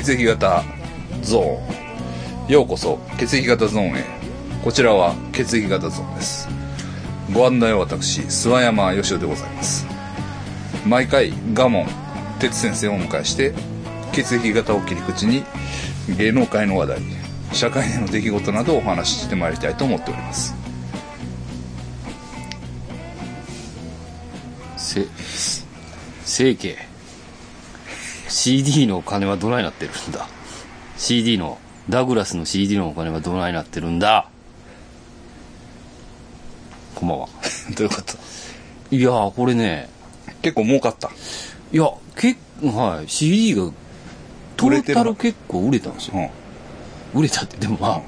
血液型ゾーンようこそ血液型ゾーンへ。こちらは血液型ゾーンです。ご案内は私諏訪山義雄でございます。毎回賀門哲先生をお迎えして血液型を切り口に芸能界の話題社会での出来事などをお話ししてまいりたいと思っております。せ、整形。CD のお金はどないなってるんだ ?CD の、ダグラスの CD のお金はどないなってるんだ？こんばんは。どういうこと？いやー、これね、結構儲かったいや、結構、はい、CD が、トれてるタル結構売れたんですよ。うん売れたって、でもまあ、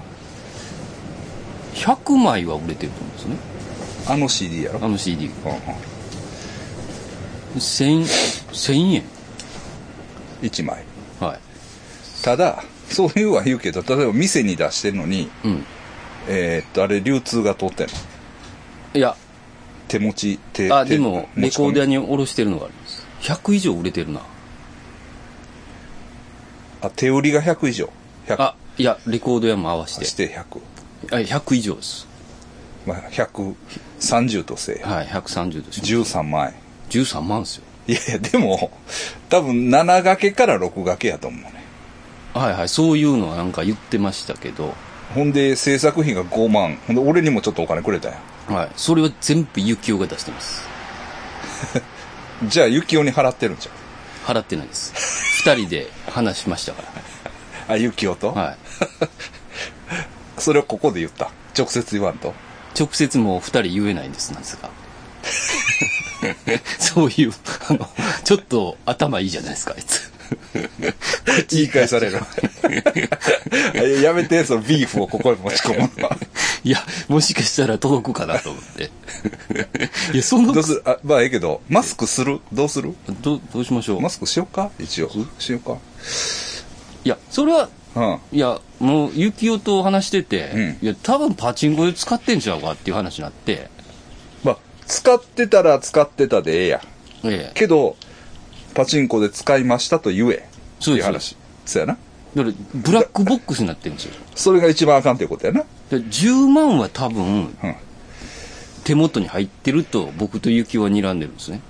100枚は売れてると思うんですよね。あの CD やろ？あの CD。うんうん1000、1000円。1枚はい。ただそういうは言うけど例えば店に出してるのにうん。えーっとあれ流通が通ってんの？いや、手持ち手あ、手でも、レコーダーに下ろしてるのがあります。100以上売れてるな。あ手売りが100以上？100あ、いや、レコード屋も合わせ。してて100あ100以上です。まあ130とせえはい、130として。13万円13万ですよ。いやいやでも多分7掛けから6掛けやと思うねはいはい、そういうのはなんか言ってましたけど、ほんで制作費が5万ほんで俺にもちょっとお金くれたんやはい、それは全部ユキオが出してます。じゃあ幸男に払ってるんじ払ってないです。二人で話しましたかゃん あ幸男と、ら。はい。それをここで言った？直接言わんと？直接もう二人言えないんです、なんですか。そういう、あの、ちょっと頭いいじゃないですか、あいつ。言い返される。いややめてそのビーフをここへ持ち込むのは。いや、もしかしたら届くかなと思って。いや、そのどうする？あまあええけどマスクする？どうする？どどうしましょう？マスクしようか？一応。しようか。いや、それは、うん。いや、もう、ゆきおと話してて、うん。いや、多分パチンコで使ってんちゃうかっていう話になって、まあ使ってたら使ってたでええや。ええ。けどパチンコで使いましたと言え。そういう話。そうやな。だから、ブラックボックスになってるんですよ。それが一番あかんっていうことやな。で10万は多分、うん。手元に入ってると僕とゆきおは睨んでるんですね。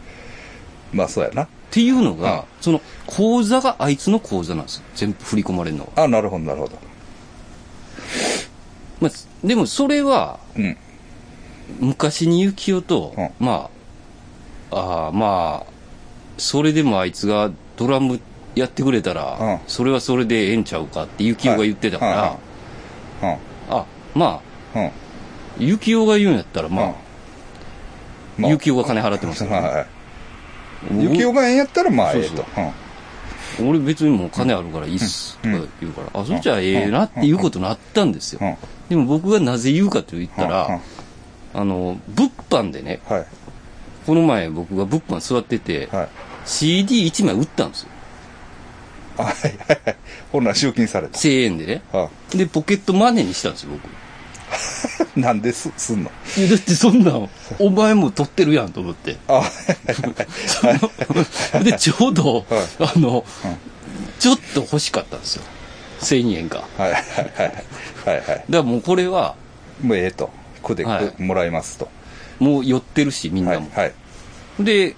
まあそうやな。っていうのが、うん。その、口座があいつの口座なんですよ。全部振り込まれるのは。あなるほどなるほど。まあ、でもそれは、うん昔にゆきおと、うん。まあ、ああ、まあ、それでもあいつがドラムやってくれたら、うん。それはそれでええんちゃうかってゆきおが言ってたから、はいうん。あ、まあ、うん。ゆきおが言うんやったら、まあ、まあ。ゆきおが金払ってますよ、はい。幸男がええんやったらまあええそう。と。そう俺別にもう金あるからいいっす、とか言うから、あ、それじゃあええなっていうことになったんですよ。うん。うん。でも僕がなぜ言うかと言ったら、うん。うんあの、物販でね、はいこの前僕が物販座ってて、はい CD1 枚売ったんですよ。あはいはいはいほんなら集金された1000円でね。あで、ポケットマネーにしたんですよ、僕。なんですすんの？いや、だってそんなん、お前も取ってるやんと思って。あで、ちょうど、はいあの、ちょっと欲しかったんですよ。1000円が。だかはいはいはいはいはいらもうこれは、もうええと区ではいもらいますともう寄ってるし、みんはないも。はいで、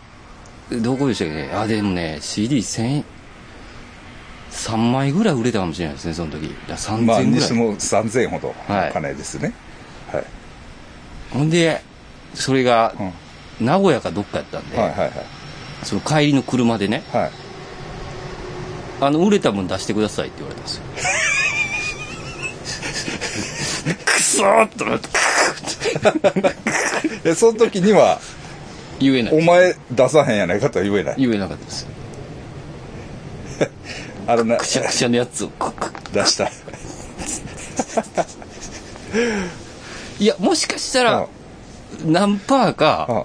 どこでしたっけ？ね。あ、でもね、CD1000、3枚ぐらい売れたかもしれないですね、その時。いや3000まあぐ。にしても3000円ほどはい金ですねはいほんで、それがうん、名古屋かどっかやったんで、はいはいはいその帰りの車でね、はいあの、売れた分出してくださいって言われたんですよ。くそーっとなって、でその時には言えない。お前出さへんやないかとは言えない。言えなかったです。よ。あのなくしゃくしゃのやつをクックッ出した。いや、もしかしたら、何パーか、あ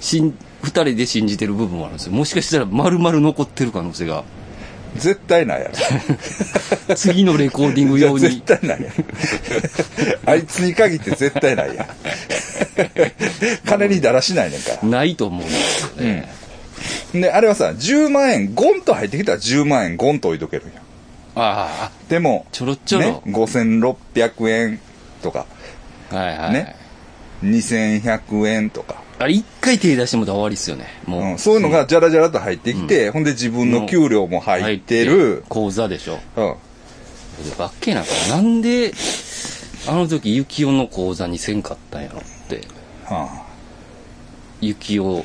しん二人で信じてる部分もあるんですよ。もしかしたら丸々残ってる可能性が、絶対ないやろ。次のレコーディング用いや絶に。対ないやんあいつに限って絶対ないやん。金にだらしないねんから。ないと思うんですよね。であれはさ10万円ゴンと入ってきたら10万円ゴンと置いとけるん。やあ。でも、ちょろちょろ。ね、5600円とか、あ、はいはい。ね。2100円とか、あれ、一回手出してもらったら終わりっすよね。もう。うん、そういうのがじゃらじゃらと入ってきて、ほんで自分の給料も入ってる、口座でしょ。うん、でばっけなんかなんで、あの時、ユキオの口座にせんかったんやろって、はユキオ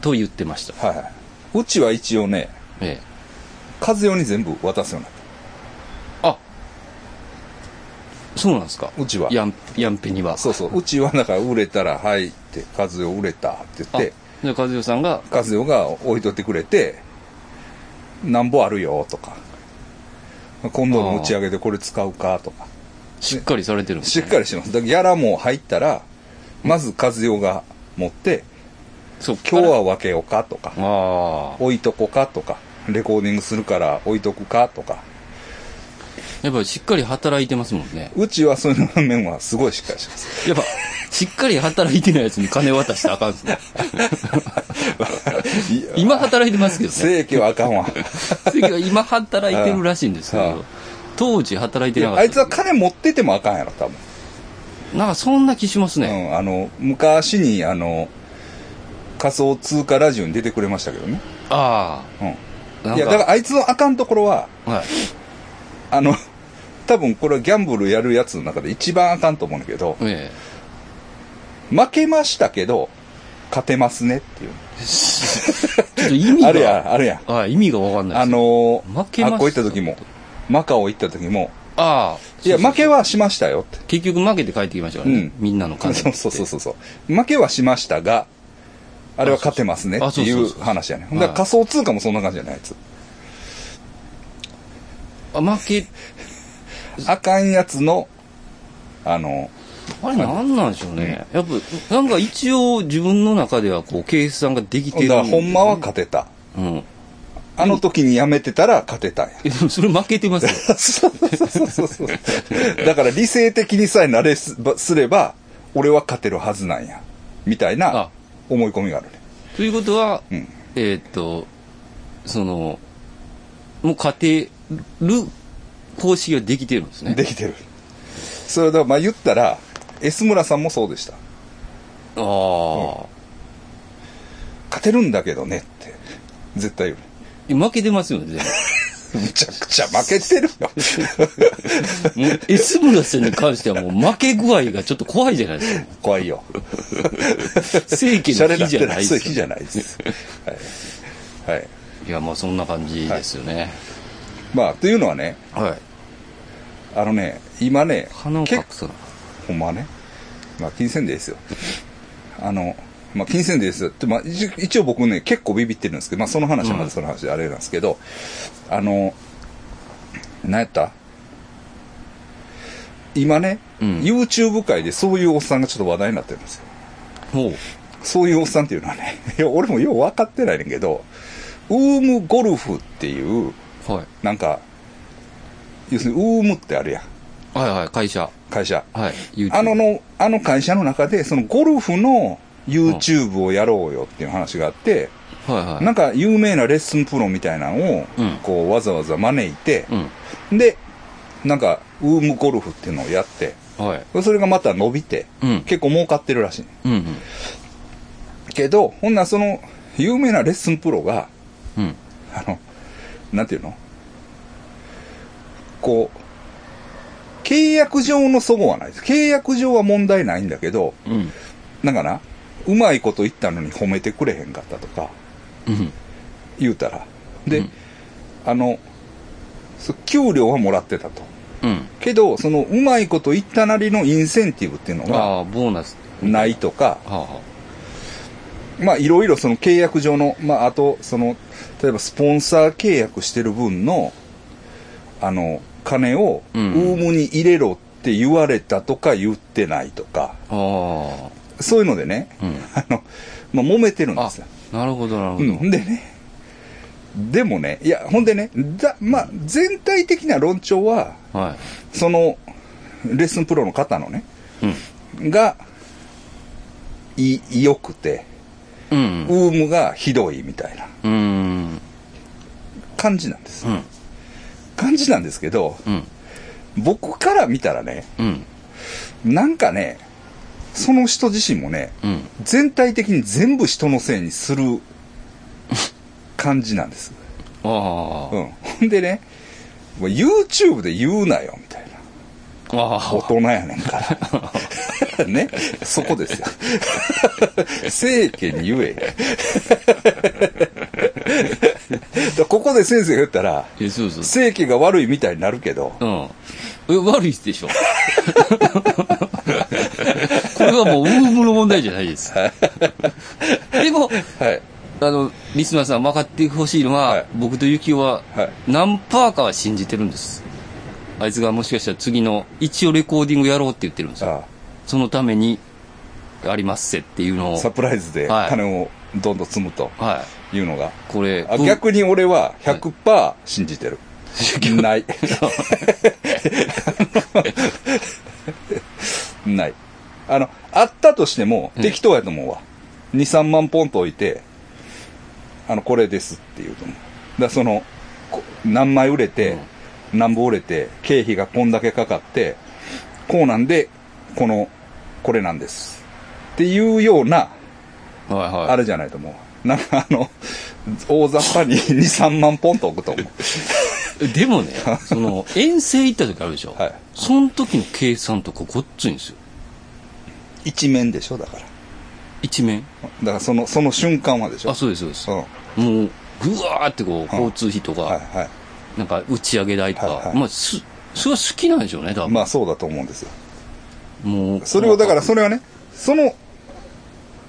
と言ってました。あはい。うちは一応ね、ええ。和代に全部渡すようになっあそうなんですか？た。うちは。ヤン、ヤンペには。そうそう。うちはだから売れたら、はいって、和代売れたってあ言って、で、和代さんが、和代が置いといてくれて、なんぼあるよとか、今度の打ち上げでこれ使うかとか、しっかりされてるんですしっかりしてます。だからギャラも入ったら、まず和代が持って、そう、今日は分けようかとか。置いとこかとか、レコーディングするから置いとくかとか、やっぱりしっかり働いてますもんね。うちはそういう面はすごいしっかりします。やっぱ、しっかり働いてないやつに金渡したらあかんですね。今働いてますけどね。正規はあかんわ。正規は今働いてるらしいんですけうんど、当時働いていなかった。やあいつは金持っててもあかんやろ、多分。なんかそんな気しますうね。ん、あの、昔に、あの、仮想通貨ラジオに出てくれましたけどね。あうん。あ。なんいや、だからあいつのあかんところは、はい。あの、多分これはギャンブルやるやつの中で一番あかんと思うんだけど、え負けましたけど、勝てますねっていう。え。ちょっと意味が。あるやん、あるやん。はい、意味がわかんないあ。の負けましたあっこ行った時も、マカオ行った時も、ああ。いや、負けはしましたよって。結局負けて帰ってきましたからね。うんみんなの金。そうそうそうそうそう。負けはしましたが、あれは勝てますねあっていう話やね。はいだから仮想通貨もそんな感じじゃないやつ。あ、負け、あかんやつの、あの、あれなんなんでしょうね。やっぱ、なんか一応自分の中ではこう計算ができてるだからんですよねほんまは勝てた。うん。あの時にやめてたら勝てたんや。え、でもそれ負けてますよ。そうそうそうそう。だから理性的にさえなれすすれば、俺は勝てるはずなんや。みたいなあ思い込みがあるね。ということは、うん。えーっと、その、もう勝てる公式ができてるんですね。できてる。それだ、まあ言ったら、S 村さんもそうでした。ああ、勝てるんだけどねって。絶対言う。負けてますよね、全 むちゃくちゃ負けてるよ。部。もう、S 村さんに関してはもう負け具合がちょっと怖いじゃないですか。怖いよ。正規の日じゃないですよそう日じゃないです。はい。はい。いや、まあそんな感じですよね。まあ、というのはね、はい。あのね、今ね、鼻を隠すな。ほんまはね。まあ、金銭でですよ。あの、まあ、金銭でですよって、まあ、一一応僕ね、結構ビビってるんですけど、まあ、その話はまずその話であれなんですけど、あの、何やった？今ね、うん YouTube 界でそういうおっさんがちょっと話題になってるんですよ。ほう。そういうおっさんっていうのはね、いや、俺もよう分かってないねんけど、ウームゴルフっていう、はい。なんか、要するにウームってあるやん、はいはい、会社。会社。はい。あのの、あの会社の中で、そのゴルフの YouTube をやろうよっていう話があって、はいはい。なんか有名なレッスンプロみたいなのをうん、こうわざわざ招いて、うん。で、なんか、ウームゴルフっていうのをやって、はい。それがまた伸びて、うん。結構儲かってるらしい。うんうん。けど、ほんならその、有名なレッスンプロが、うん。あの、なんていうの？こう、契約上の齟齬はないです。契約上は問題ないんだけど、うん。なんかな、うまいこと言ったのに褒めてくれへんかったとか、うん。言うたら。で、うんあの、そ給料はもらってたと。うん。けど、そのうまいこと言ったなりのインセンティブっていうのがああ、ボーナス。ないとか、はあはまあいろいろその契約上の、まああと、その、例えばスポンサー契約してる分の、あの、金をウうんームに入れろって言われたとか言ってないとか、そういうのでね、あ。うん。あの、まあ揉めてるんであすよ。、なるほど、なるほど。うん。でね、でもね、いや、ほんでね、だ、まあ、全体的な論調は、はその、レッスンプロの方のね、い。うん。が、い、良くて、うん。ウームがひどいみたいなうん。感じなんです。うん。感じなんですけど、うん。僕から見たらね、うん。なんかね、その人自身もね、うん。全体的に全部人のせいにする 感じなんです。ああ。うん。ほんでね、YouTube で言うなよ、みたいな。あ大人やねんから。ね。そこですよ。聖家に言え。ここで先生が言ったら、え、そうそう。聖家が悪いみたいになるけど、うん。え、悪いでしょ。これはもう、ウームの問題じゃないです。でも、はい。あの、リスナーさん分かってほしいのは、はい僕とユキオははい、何パーかは信じてるんです。あいつがもしかしたら次の、一応レコーディングやろうって言ってるんですよ。あそのために、ありますせっていうのを。サプライズではい金をどんどん積むとはい。いうのが。これ、あうん逆に俺は100%信じてる。ない。ない。あの、あったとしてもうん適当やと思うわ。2、3万ポンと置いて、あの、これですっていうと思う。だその、こ何枚売れて、何本売れて、経費がこんだけかかって、こうなんで、この、これなんです。っていうような、はいはい。あれじゃないと思う。なんかあの、大雑把に 2、3万ポンと置くと思う。でもね、その、遠征行った時あるでしょ？はいその時の計算とかごっついんですよ。一面でしょだから。一面？だからその、その瞬間はでしょあ、そうです、そうです。うん。もう、ぐわーってこう、交通費とか、はいはい。なんか打ち上げ代とか、はいはいまあ、す、それは好きなんでしょうね、多分。まあそうだと思うんですよ。もう。それをだからそれはね、その、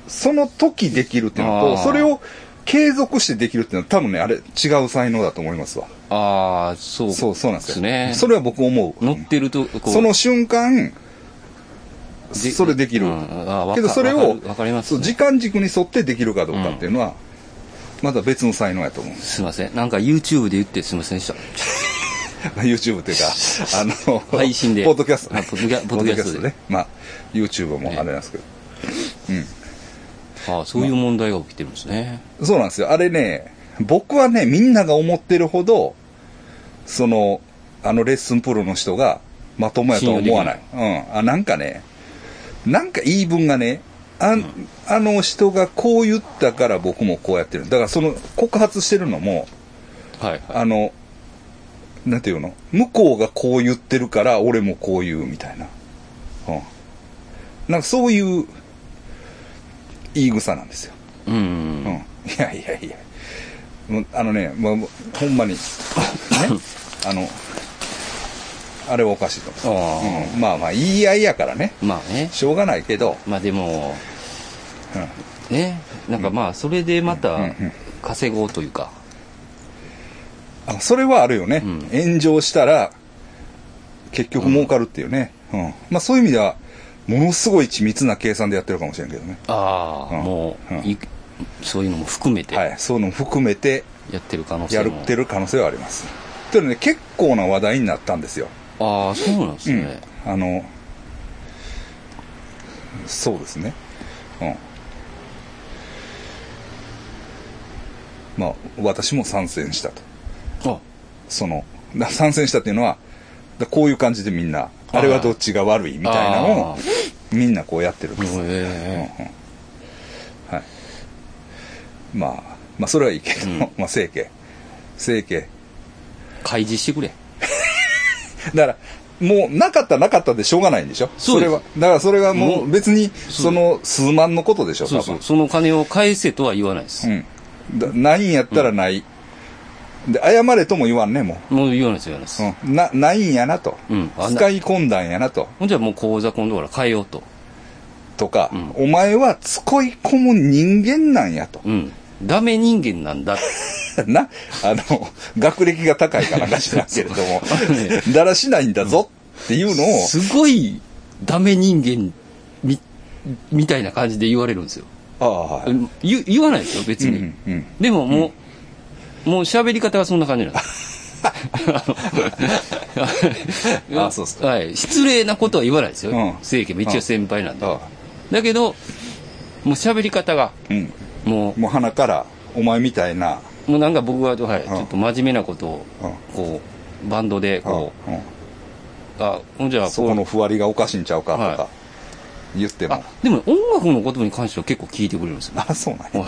その時できるっていうのと、それを継続してできるっていうのは多分ね、あれ違う才能だと思いますわ。ああ、そう。そう、そうなんですよ。ね。それは僕思う。乗ってると、その瞬間、でそれできる。けどそれをね時間軸に沿ってできるかどうかっていうのは、また別の才能やと思う。すいません。なんか YouTube で言ってすいませんでした。YouTube っていうか、あの、配信でポッドキャストね。あ ポッドキャストでね。まあ、YouTube もあれなんですけど。ああ、そういう問題が起きてるんですね。そうなんですよ。あれね、僕はね、みんなが思ってるほど、その、あのレッスンプロの人がまともやとは思わない。うん。あ、なんかね、なんか言い分がね、あ,、あの人がこう言ったから僕もこうやってる。だからその告発してるのも、はいはい。あの、なんていうの？向こうがこう言ってるから俺もこう言うみたいな。うん。なんかそういう言い草なんですよ。うん。うん。いやいやいや。もうあのね、もうもうほんまに、ね、あの、あれはおかしいと思う。あうん、まあまあ、言い合いやからね。あ、まあね。しょうがないけど、まあでも、うん。ね。なんかまあ、それでまたうんうん稼ごうというか。あそれはあるよね、うん炎上したら、結局儲かるっていうね。うん。まあそういう意味では、ものすごい緻密な計算でやってるかもしれんけどね。ああ、うんもう、そういうのも含めてはい。そういうのも含めて、やってる可能性やも。ってる可能性はあります。というのね、結構な話題になったんですよ。ああ、そうなんですうんね。。あの、そうですね。うん。まあ、私も参戦したと。あ、その、だ参戦したっていうのは、だこういう感じでみんな、あれはどっちが悪いみたいなのをあ、みんなこうやってるんです。えはい。まあ、まあそれはいいけど、うん まあ政家。政家。開示してくれ。だから、もうなかったらなかったでしょうがないんでしょ？それは。だからそれはももうう別に、その数万のことでしょ多分。そうそう。その金を返せとは言わないです。うん。だないんやったらない。で、謝れとも言わんね、ももう言わないです、言わないです。う。うん。な、ないんやなと。うん使い込んだんやなと。ほんじゃもう口座今度から変えようと。とか、うんお前は使い込む人間なんやと。うん。ダメ人間なんだ。な、あの、学歴が高いかなんか知らんけれども だらしないんだぞっていうのを、すごいダメ人間み、みたいな感じで言われるんですよ。ああ、はい。うん言言わないですよ、別に。うんうんでももう、もう喋り方がそんな感じなんです。あそうっすかはい。失礼なことは言わないですよ。うん政家も一応先輩なんで。だけど、もう喋り方が、うん。ももう鼻から、お前みたいな、う、もうなんか僕は、はい、んちょっと真面目なことをうん、こバンドでこう、うんあじゃあそこのふわりがおかしいんちゃうかとはか言ってあも、でも音楽のことに関しては結構聞いてくれるんですよ。あそうなんや。は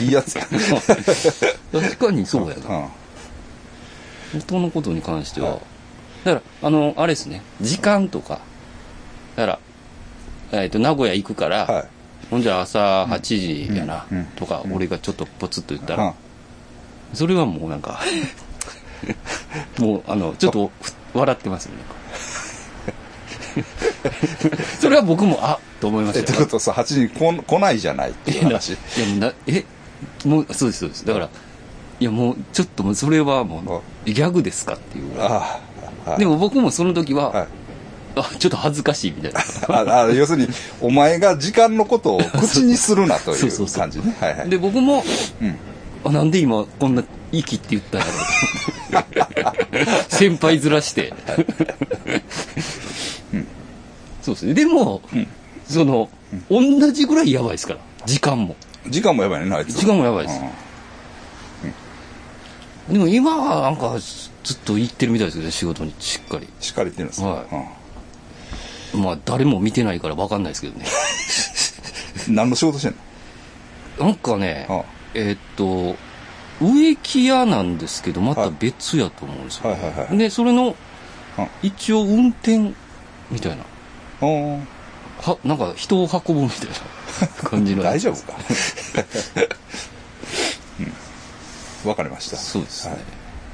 い。いいやつや。確かにそうやな。うん。音のことに関しては。はいだから、あの、あれですね、時間とか、だから、えっ、と、名古屋行くから、はい。ほんじゃ朝8時やな、うんうんとか、俺がちょっとポツッと言ったら、うん。それはもうなんか、もう、あの、ちょっとふ笑ってますよね。それは僕も、あと思いまえしたよ。ってことさ8時に来ないじゃないっていう話。いやもうなえもうそうですそうです。だからいやもうちょっともうそれはもうギャグですかっていう。ああはいでも僕もその時は、はい。あちょっと恥ずかしいみたいな。ああ要するにお前が時間のことを口にするなといそう感じね。で僕も、うん。あなんで今こんな息って言ったんやろ 先輩ずらして、そうですね。でも、その、同じぐらいやばいですから。時間も。時間もやばいねなあいつ。時間もやばいです。うん。でも今はなんかずっと行ってるみたいですけどね仕事に。しっかり。しっかり言ってるんです。よはい。まあ誰も見てないから分かんないですけどね。う ん何の仕事してんの？なんかねあえーっと植木屋なんですけどまた別やと思うんですよ、はいはいはいでそれのあ一応運転みたいなはなんか人を運ぶみたいな 感じの。大丈夫か？うん。わかりました。そうですね、はい。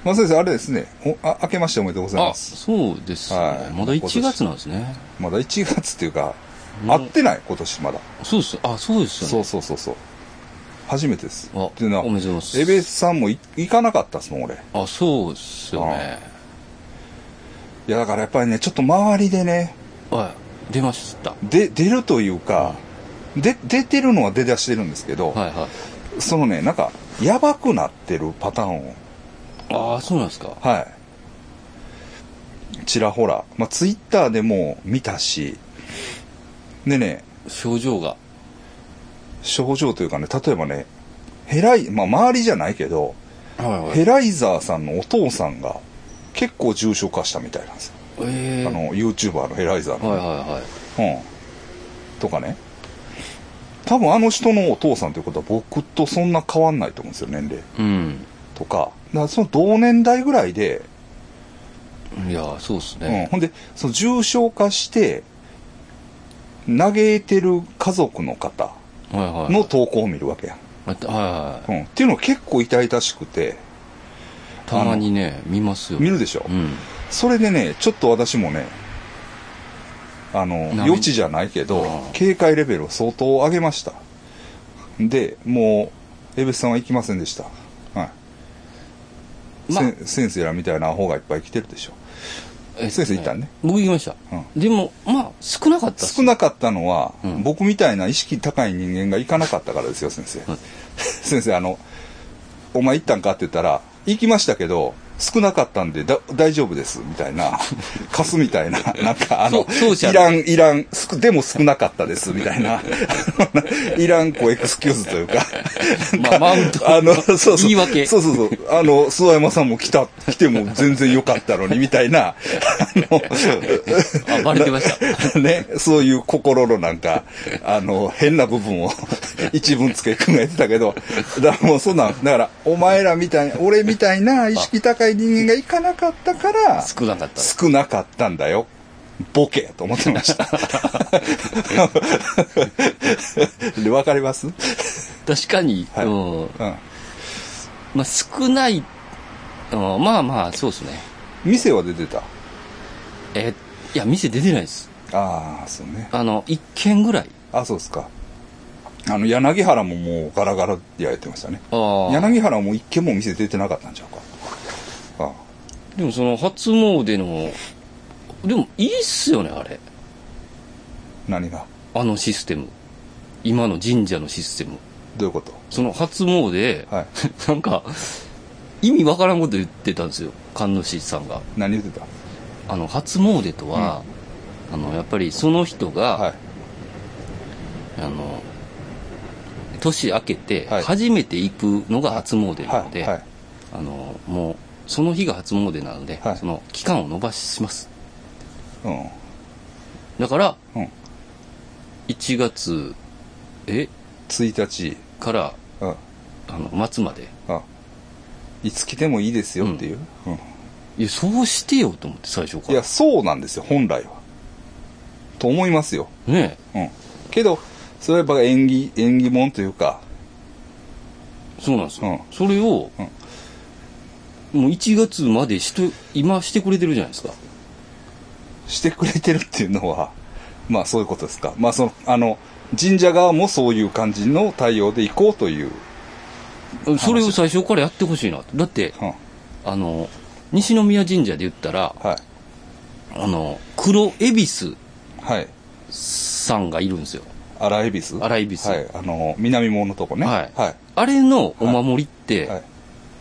まあ先生あれですね。おあ明けましておめでとうございあます。そうですね、はい。まだ1月なんですね。まだ1月っていうかうん会ってない？今年まだ。そうです。あそうですよね。そうそうそうそう。初めてです。あっていうのはおめでとうございます。エベスさんもい行かなかったっすもん俺。あそうですよね。いやだからやっぱりねちょっと周りでねはい出ました。で出るというかで出てるのは出だしてるんですけど、はいはい。そのねなんかやばくなってるパターンを。ああそうなんですか。はい。ちらほら、まあ、ツイッターでも見たし。でね症状が。症状というかね例えばねヘライまあ周りじゃないけどはいはヘライザーさんのお父さんが結構重症化したみたいなんですよ、ええあの YouTuber のヘライザーの、はいはいはい。うん。とかね。多分あの人のお父さんということは僕とそんな変わんないと思うんですよ年齢。うん。とか。だからその同年代ぐらいで、いやそうですうん、ね、ほんでその重症化して嘆いてる家族の方の投稿を見るわけやん、はいはいうん、っていうのが結構痛々しくて。たまにね見ますよ見るでしょ、うんそれでねちょっと私もねあの涙余地じゃないけどうん警戒レベルを相当上げました。でもう江別さんは行きませんでした。はい、ま先生らみたいなアホがいっぱい来てるでしょ。えっと先生行ったんね。僕行きました、うでもまあ少なかった少なかったのは、うん。僕みたいな意識高い人間が行かなかったからですよ先生、はい。先生あの「お前行ったんか?」って言ったら「行きましたけど少なかったんでだ大丈夫です」みたいな。貸すみたいな。なんかあのいらん。いらんすくでも少なかったですみたいな。いらんこうエクスキューズというか。まあマウント。あのそうそう。言い訳。そうそうそう。あの諏訪山さんも来た来ても全然よかったのにみたいな。あのあバレてました。ね、そういう心のなんか、あの、変な部分を一文付け加えてたけど、だからもうそんなん、だから、お前らみたい、俺みたいな意識高い人間が行かなかったから、少なかった少なかったんだよ。ボケと思ってました。で、わかります？確かに、はいうんうん。まあ少ない、うん、まあまあそうですね店は出てた？えいや店出てないですああ、そうね。あの一軒ぐらいあそうですか。あの、柳原ももうガラガラでやってましたね。ああ柳原はもう一軒も店出てなかったんちゃうか？でもその初詣のでもいいっすよねあれ。何が？あのシステム。今の神社のシステム。どういうこと？その初詣、はい。なんか意味わからんこと言ってたんですよ。神主さんが。何言ってた？あの初詣とは、あのやっぱりその人が、はい。あの年明けてはい。初めて行くのが初詣なので、はい。はい。あのもうその日が初詣なので、はい。その期間を延ばします。うん。だからうん。1月え？1日。からうん。あの末まで。あ。いつ来てもいいですよっていう、うん。いやそうしてよと思って最初から。いやそうなんですよ本来は。と思いますよ、ねうん、けどそれはやっぱ縁起縁起物というか。えそうなんですよ、うん。それを、もう1月までしと今してくれてるじゃないですか。してくれてるっていうのは まあそういうことですか。まあそのあの神社側もそういう感じの対応で行こうという、それを最初からやってほしいなと。だってうん、あの西宮神社で言ったらはい。あの黒恵比寿はい。さんがいるんですよ。荒恵比寿？荒恵比寿。はい。あの南門のとこね。はい。はい、あれのお守りって、はい、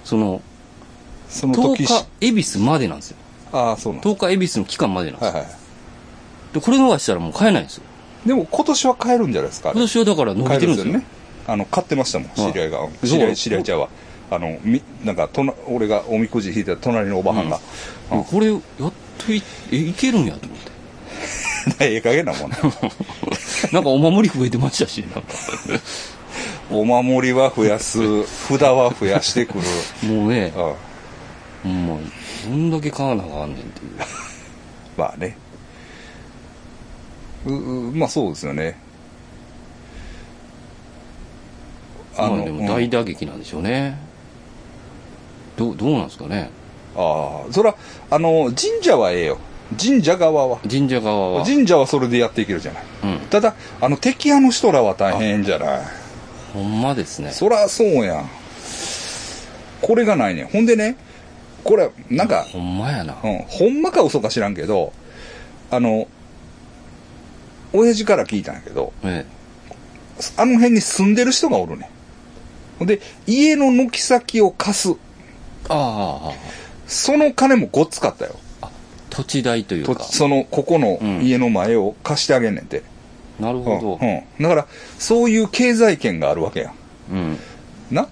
そのその10時し日恵比寿までなんですよ。ああそうなんです10日恵比寿の期間までなんですよ、はいはいでこれ逃したらもう買えないんですよ。でも今年は買えるんじゃないですかあれ。今年はだから伸びてるんですよ。ね。あの買ってましたもん知り合いが、い知り合い知り合いちゃうわ。あのみなんかとな俺がおみくじ引いた隣のおばはんが、うん。これやっといえいけるんやと思って。ええ加減なもんな。なんかお守り増えてましたしなんか。お守りは増やす。札は増やしてくる。もうねあほんまどんだけ買わなあかんねんっていう。まあね。ううまあそうですよね。まあでうん。も大打撃なんでしょうね、どうどうなんですかね。ああそらあの神社はええよ。神社側は。神社側は。神社はそれでやっていけるじゃない。うん。ただあの敵屋の人らは大変じゃない。ほんまですね。そらそうやん。これがないねん。ほんでねこれなんか、ほんまやな。うん、ほんまか嘘か知らんけどあの親父から聞いたんやけどえあの辺に住んでる人がおるねん。で家の軒先を貸す。えああその金もごっつかったよ。あ土地代というとかそのここのうん。家の前を貸してあげんねんて、なるうんほどうん、だからそういう経済圏があるわけやん。うん。な？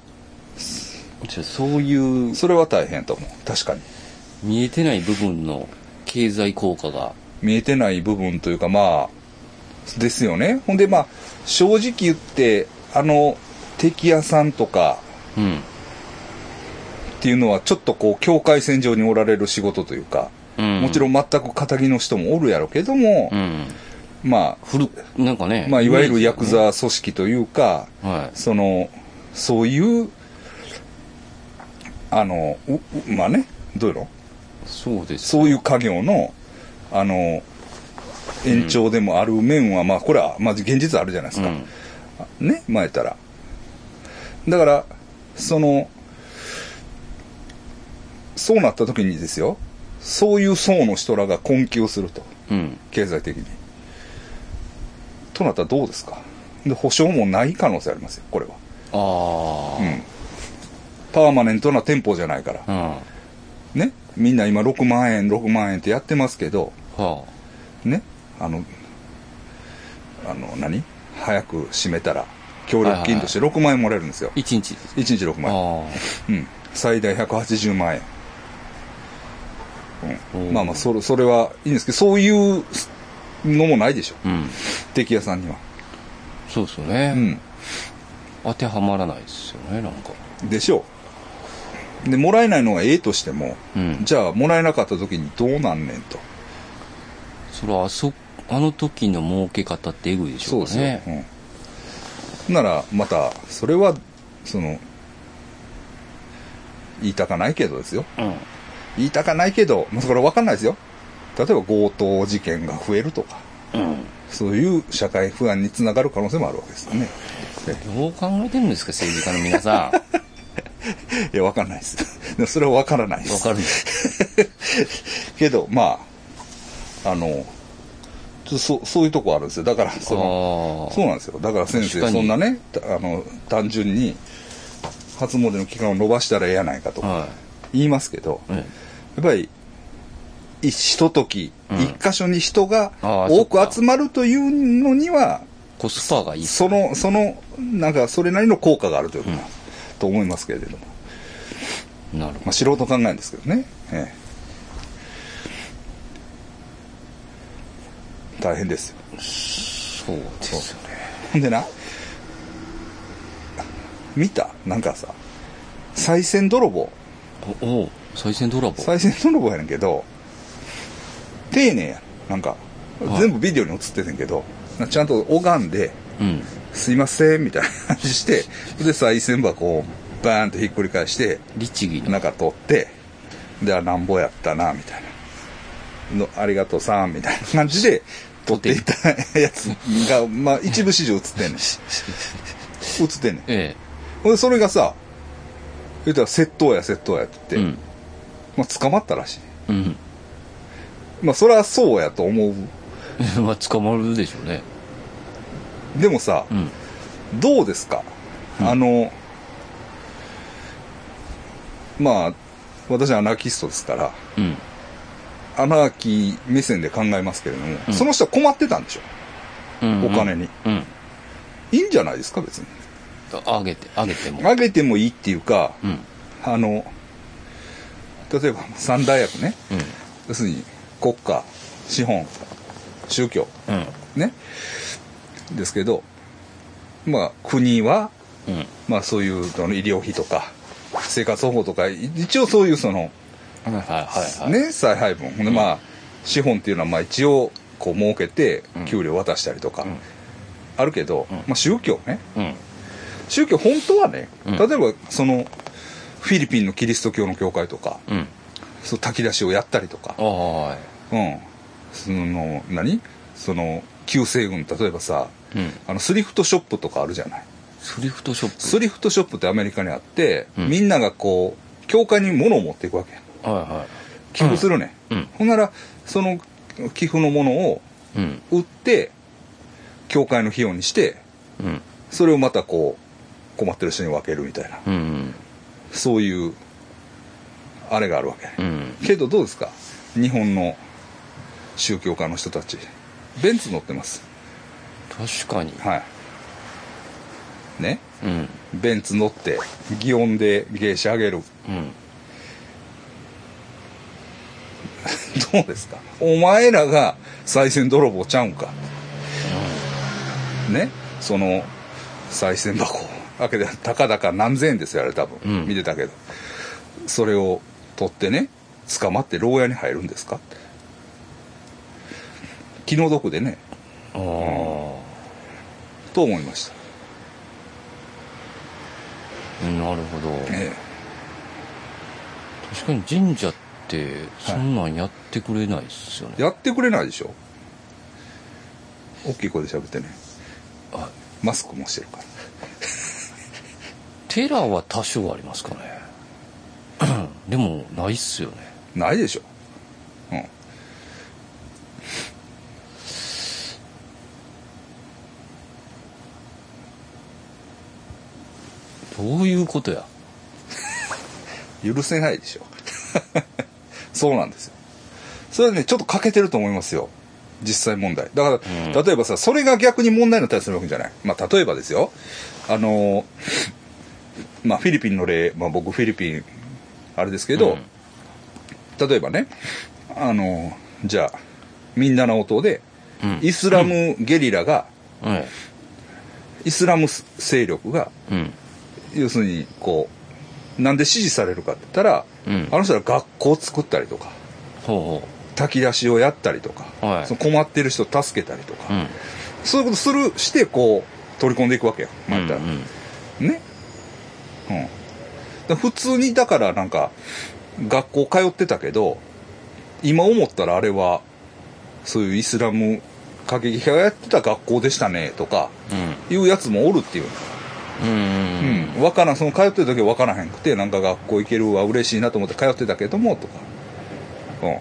そういうそれは大変と思う確かに。見えてない部分の経済効果が。見えてない部分というかまあですよね。ほんでまあ正直言ってあの敵屋さんとかうん。っていうのはちょっとこう境界線上におられる仕事というか、うん。もちろん全く仇の人もおるやろうけども、うん。ま古なんかねあまあいわゆるヤクザ組織というか、はい。そのそういうあのまあねどういうのそうですそういう家業のあの延長でもある面は、まあこれはまあ現実あるじゃないですか、うん。ね前やったら。だからそのそうなった時にですよ。そういう層の人らが困窮すると。うん。経済的に。となったらどうですか？で保証もない可能性ありますよこれは。あうんパーマネントな店舗じゃないから。あね？みんな今6万円6万円ってやってますけど。うんはね？あのあの何？早く閉めたら協力金として6万円もらえるんですよ。あ一日1日6万円。あうん、最大180万円、うん、まあまあそれそれはいいんですけどそういうのもないでしょ。あうん。敵屋さんには。そうですよね、うん。当てはまらないですよねなんか。でしょうでもらえないのはええとしても、うん。じゃあもらえなかった時にどうなんねんと。それはあそあの時の儲け方ってえぐいでしそうですよ、ょうかねうん、ならまたそれはその言いたかないけどですよ。うん。言いたかないけど、まあ、それは分かんないですよ。例えば強盗事件が増えるとか。うん。そういう社会不安につながる可能性もあるわけですよね。どう考えてるんですか政治家の皆さんいや、わかんないです。それはわからないです。わかるんです。けど、まあ、あの、そそういうとこあるんですよ。だから、その、そうなんですよ。だから先生、そんなね、たあの、単純に、初詣の期間を延ばしたらええやないかとかは言いますけど、い、え。やっぱり、いひととき、うん。一箇所に人が多く集まるというのには、えコスパがいいっすその、その、なんか、それなりの効果があるということ、と思いますけれども。なるほまあ、素人考えですけどね、ええ。大変ですよ。どそうですよね。ほんでな見た？なんかさ賽銭泥棒。おお再銭泥棒。賽銭泥棒やねんけど丁寧やなんかはい。全部ビデオに映っててんけどなちゃんと拝んでうん「すいません」みたいな感じしてで賽銭箱をバーンとひっくり返して律儀に。中取ってであなんぼやったなみたいな。のありがとうさんみたいな感じで取っていったやつが、まあ、一部始終映ってんねん。映ってんねん。えほんでそれがさ言ったら窃盗や窃盗やってえ言って、まあ、捕まったらしい。うん。まあそれはそうやと思う。う んまあ捕まるでしょうねでもさ、うん。どうですか、あのまあ私はアナーキストですからうん。アナーキー目線で考えますけれども、うん。その人は困ってたんでしょ？うんお金に。うん。いいんじゃないですか？別に。あげてあげても。あげてもいいっていうかうん。あの例えば三大役ね。うん。要するに国家資本宗教うん。ねですけどまあ国はうん。まあそういう医療費とか生活保護とかい一応そういうそのはいはいはいはい。ね再配分。ほんでまあ資本っていうのはまあ一応こう儲けてうん。給料渡したりとかうん。あるけど、うん。まあ宗教ね。うん。宗教本当はねうん。例えばそのフィリピンのキリスト教の教会とかうん。そう炊き出しをやったりとか。うん。その何？その旧西軍例えばさうん。あのスリフトショップとかあるじゃない。スリフトショップ。スリフトショップってアメリカにあって、うん。みんながこう教会に物を持っていくわけ。はいは寄付するね、いうん。ほんならその寄付のものをうん。売って教会の費用にしてうん。それをまたこう困ってる人に分けるみたいな。うん。そういうあれがあるわけ、うん。けどどうですか？日本の宗教家の人たちベンツ乗ってます。確かに。はい。ね？うん。ベンツ乗って祇園で芸者あげる。うん。どうですか？お前らが賽銭泥棒ちゃうんか？ね？その賽銭箱。開けてたかだか何千円ですよあれ多分、うん。見てたけど。それを取ってね捕まって牢屋に入るんですか？気の毒でね。ああと思いました、なるほど。え確かに神社ってそんなんやってくれないっすよね。え、やってくれないでしょ。大きい声で喋ってね。あ。マスクもしてるから。寺は多少ありますかね。でもないっすよね。ないでしょどういうことや？許せないでしょ。そうなんですよ。それはねちょっと欠けてると思いますよ。実際問題。だから、うん。例えばさそれが逆に問題になったりするわけじゃない。まあ例えばですよ。あのまあフィリピンの例、まあ、僕フィリピンあれですけど、例えばねあのじゃあミンダナオ島でうん。イスラムゲリラが、はい。イスラム勢力がうん要するにこうなんで支持されるかって言ったら、うん。あの人は学校を作ったりとかほうほ炊き出しをやったりとか、はい。その困ってる人を助けたりとか、ううん。そういうことするしてこう取り込んでいくわけよ、またらうんね。うん。だから普通にだからなんか学校通ってたけど今思ったらあれはそういうイスラム過激派がやってた学校でしたねとかいうやつもおるっていううん。わからんその通ってる時は分からへんくてなんか学校行けるわ嬉しいなと思って通ってたけどもとか。うん。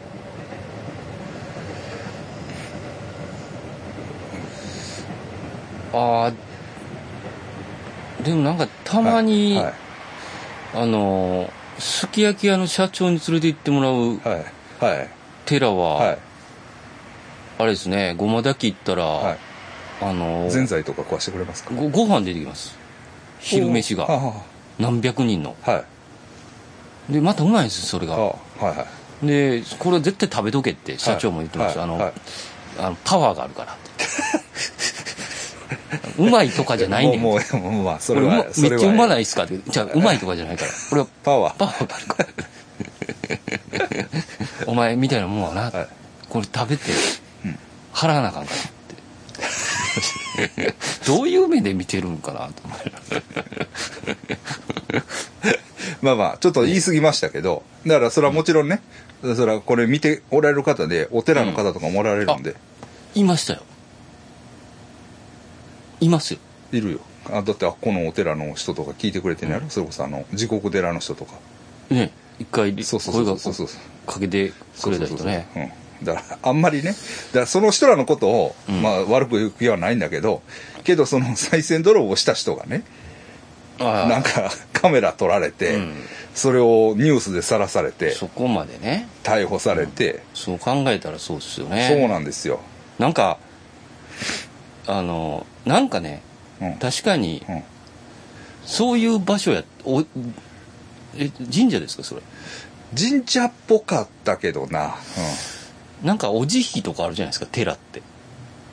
ああでもなんかたまに、はい。あのすき焼き屋の社長に連れて行ってもらうはい。はい。寺は、はい。あれですねごま炊き行ったら、はい。あのぜんざいとか食わしてくれますか？ごご飯出てきます昼飯がは何百人の。あはい。でまたうまいんですそれあがはいはい。でこれ絶対食べとけって社長も言ってました、あの、あのパワーがあるから。っ てうまいとかじゃないねん。もうもうもうまあそれはめっちゃうまないっすかって。じゃあうまいとかじゃないから。これはパワー。パワーがあるから。お前みたいなもんはな、はい。これ食べて払わなあかんからって どういう目で見てるんかなと。思 まあまあちょっと言い過ぎましたけどだからそれはもちろんねそれはこれ見ておられる方でお寺の方とかもおられるんで、いましたよ。いますよ。いるよ。あだってあこのお寺の人とか聞いてくれてんやろ、それこそあの地獄寺の人とか。ね一回そうそう声がそうそう。そうかけてくれた人ね。そうそうそう。うん、だからあんまりね。だからその人らのことを、うん。まあ、悪く言う気はないんだけどけどその賽銭泥棒した人がねなんかカメラ撮られて、うん。それをニュースでさらされてそこまでね。逮捕されて、そう考えたらそうですよね。そうなんですよ、なんかあのなんかねうん。確かにうん。そういう場所やおえ神社ですかそれ？神社っぽかったけどな、なんかお慈悲とかあるじゃないですか寺って。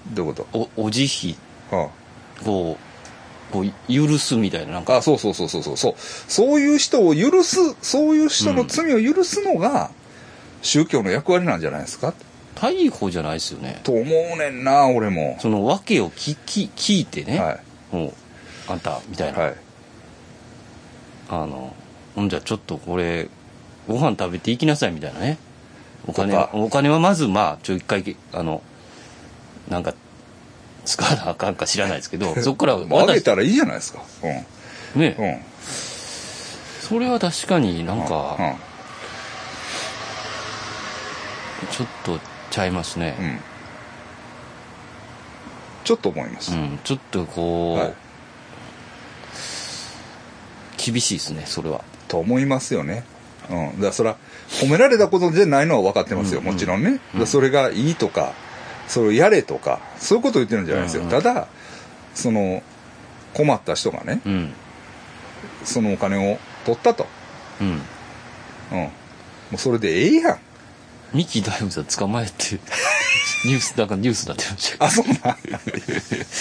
うん、どういうこおお慈悲。と、こうこう許すみたいななんうん、か。あそうそうそうそうそう。そう。そういう人を許すそういう人の罪を許すのが宗教の役割なんじゃないですか？逮捕じゃないですよね。と思うねんな俺も。その訳を聞き聞いてね、はもうあんたみたいい、な、はい、あのほんじゃちょっとこれご飯食べていきなさいみたいなねお金お金は？まずまあちょ一回あのなんか使わなあかんか知らないですけど そこからあげたらいいじゃないですか。うん。ね、うん。それは確かになんかうん。ちょっとちゃいますね。うん。ちょっと思います、うん、ちょっとこう、はい。厳しいですねそれは。と思いますよね。うん。だからそれは褒められたことじゃないのは分かってますよ。もちろんね。それがいいとか、それをやれとか、そういうことを言ってるんじゃないですよ。ただ、その、困った人がね、うんそのお金を取ったと。うんうん。もうそれでええやん。三木大悟さん捕まえて ニュースなんかニュースになってましたあ、そうなん。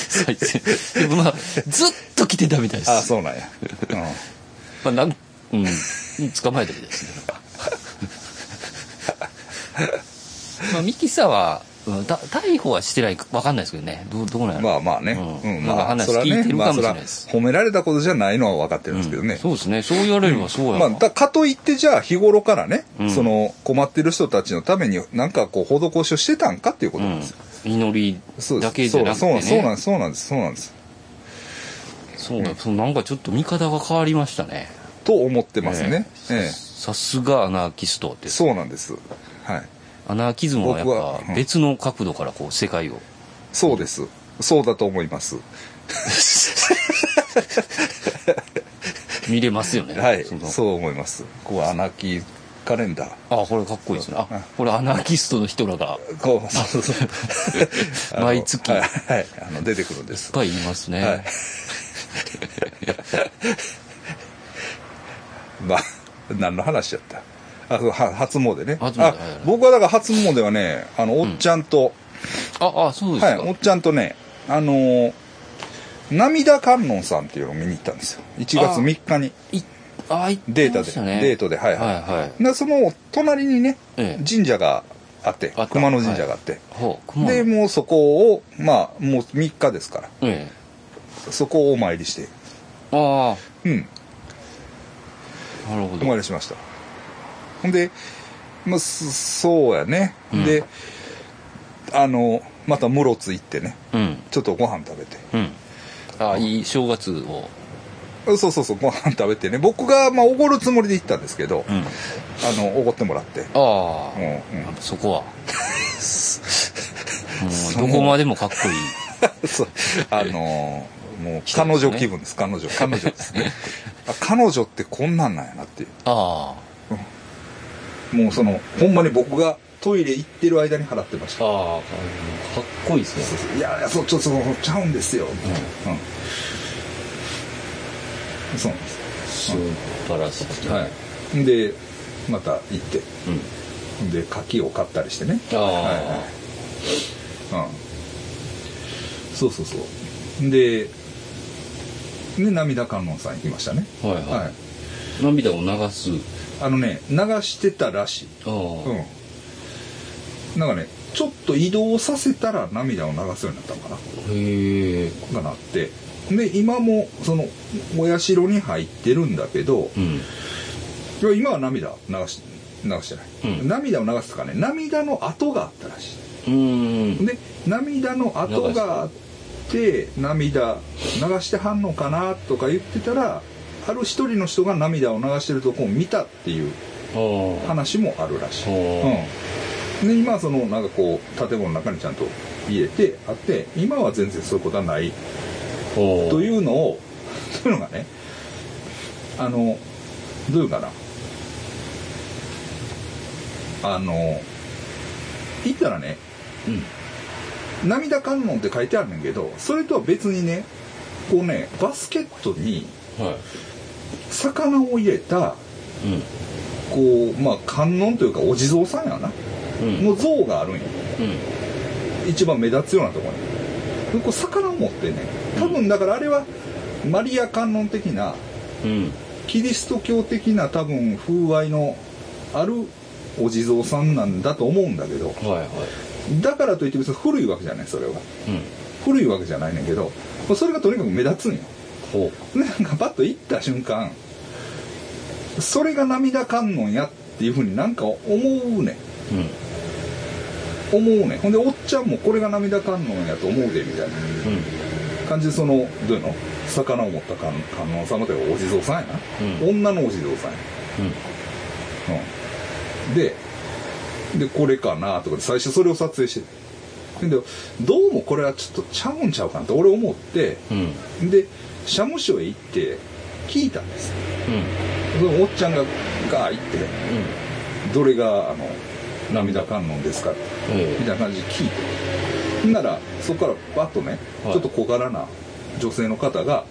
最近でもまあずっと来てたみたいですあ、そうなんや。うん。まあなんうん捕まえたみたいですねまあ三木さんは、うん、た逮捕はしてないか分かんないですけどね。どうどうなんやろ。まあまあね。ううん。ん。なんかまあ、話それはね、聞いてるかもしれないです。褒められたことじゃないのは分かってるんですけどね。うん。そうですね。そう言われればそうやまあ、な、だかといってじゃあ日頃からね、うん。その困ってる人たちのためになんかこう施しをしてたんかっていうことなんですよ。うん、祈りだけじゃなくてね。そうなんです。そうなんです。そうなんです。そうだ、そうなんかちょっと見方が変わりましたね。と思ってますね。ええさすがアナーキストってそうなんです。はい。アナーキズムはやっぱ別の角度からこう世界をそうです。そうだと思います。見れますよねはい。そう思います。こうアナキーカレンダー。あこれかっこいいですねうんあこれアナーキストの人らがこう、そうそうそう 毎月はい、はいあの、出てくるんですいっ。ぱいいますね、はい。まあ、何の話やった？あそうは初詣ね。あ初詣はいはい。僕はだから初詣はねあのおっちゃんと、ああそうですか、はいおっちゃんとねあのー涙観音さんっていうのを見に行ったんですよ。1月3日に。いあ行ってデータで、ましたね。デートではいはい、はいはい。でその隣にねええ。神社があってあった。熊野神社があって、ほう熊野。でもうそこをまあもう3日ですから。えそこをお参りして。えあ。うん。おあなるほど。参りしましたほんで、まあ、そそうやね、うん。であのまた室津行ってね。うん。ちょっとご飯食べて。うん。あいい正月を。そうそうそうご飯食べてね。僕がまあおごるつもりで行ったんですけど、うん。あのおごってもらって。ああ、うん うん。そこは。もうどこまでもかっこいい。そう。あのーもう彼女気分です。彼女。彼女ですね。あ彼女ってこんなんなんやなっていう。あもうそのほんまに僕がトイレ行ってる間に払ってました。あああかっこいいですね。いやいやそうちょっとそうちゃうんですよ、うん。そうなんです。素晴らしいはい。でまた行って。うん。で柿を買ったりしてね。ああ、はいはい。うん。そうそうそう。でで涙観音さん行きましたね。はいはい。はい。涙を流すあのね流してたらしい。うん。なんかねちょっと移動させたら涙を流すようになったのかな。へえ。がなって。で今もそのお社に入ってるんだけどうん。今は涙流し流してない、うん。涙を流すとかね涙の跡があったらしうーん。いで涙の跡があって涙流してはんのかなとか言ってたらある一人の人が涙を流してるとこを見たっていう話もあるらしい、はうん、で今はそのなんかこう建物の中にちゃんと入れてあって今は全然そういうことはない。あというのを というのがねあのどういうかな。あの言ったらねうん。涙観音って書いてあるんだけどそれとは別にねこうねバスケットにはい魚を入れたうん。こうまあ観音というかお地蔵さんやな。うん。の像があるんや。うん。一番目立つようなところに。でこう魚を持ってね多分だからあれはマリア観音的なうん。キリスト教的な多分風合いのあるお地蔵さんなんだと思うんだけど。はいはい。だからといって別に古いわけじゃないそれは。うん。古いわけじゃないねんけど。それがとにかく目立つんよなんかパッと行った瞬間それが涙観音やっていうふうになんか思うねうん。ん思うねん。ほんでおっちゃんもこれが涙観音やと思うでみたいな。うん感じでそのどういうの？魚を持った観観音様というかお地蔵さんやな、うん女のお地蔵さんや。うんうん、ででこれかなとかで最初それを撮影してて。でどうもこれはちょっとちゃうんちゃうかなって俺思ってうん。で社務所へ行って聞いたんです。うん。そのおっちゃんがが行ってどれがあの涙観音ですかうんえ。みたいな感じで聞いて。ならそこからバッとね、はい。ちょっと小柄な女性の方が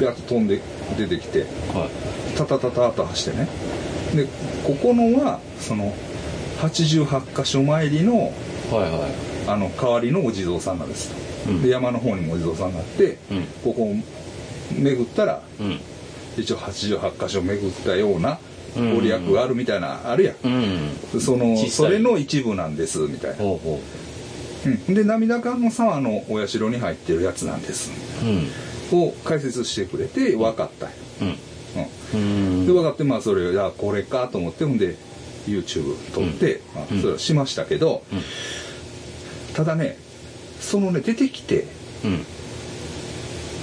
ビャッと飛んで出てきてはい。タタタタと走ってね。でここのはその88箇所参りのはいはあの代わりのお地蔵さんなんです。と、うん。で山の方にもお地蔵さんがあって、うん。ここを巡ったら一応88箇所巡ったようなうん。ご利益があるみたいなあるやん、うん。そのそれの一部なんですみたいな、ほうほう。ん、で涙観音さんはあのお社に入ってるやつなんです。ううん。を解説してくれて分かった。んようん。うん。うん。で分かってまあそれあこれかと思ってほんで YouTube 撮って、まあうん。それはしましたけど、うん。ただねそのね出てきてうん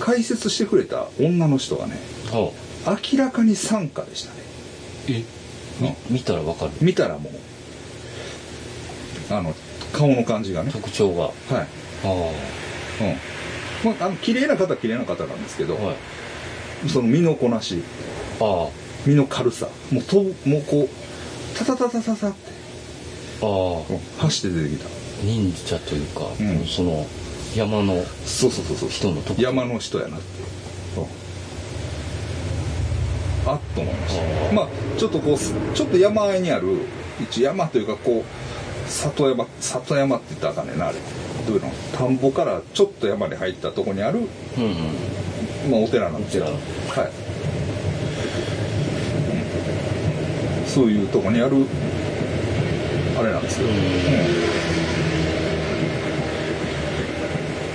解説してくれた女の人がねほ明らかに参加でしたね。うえみ見たらわかる？見たらもうあの顔の感じがね。特徴が。はい。あうん。まああの綺麗な方は綺麗な方なんですけど、あはい。その身のこなしあ身の軽さもう飛ぶもうこうタタタタタタって、ああ。うん走って出てきた。忍者というか、うん。その山のそうそうそうそう。人の特徴山の人やなって、う。んあっと思いました。まあちょっとこうすちょっと山あいにある一応山というかこう里山里山って言ったらあかんねんなあれ。どういうの？田んぼからちょっと山に入ったとこにある、うんうん。まあ、お寺なんですけどおはい、うんそういうとこにあるあれなんですよ、うん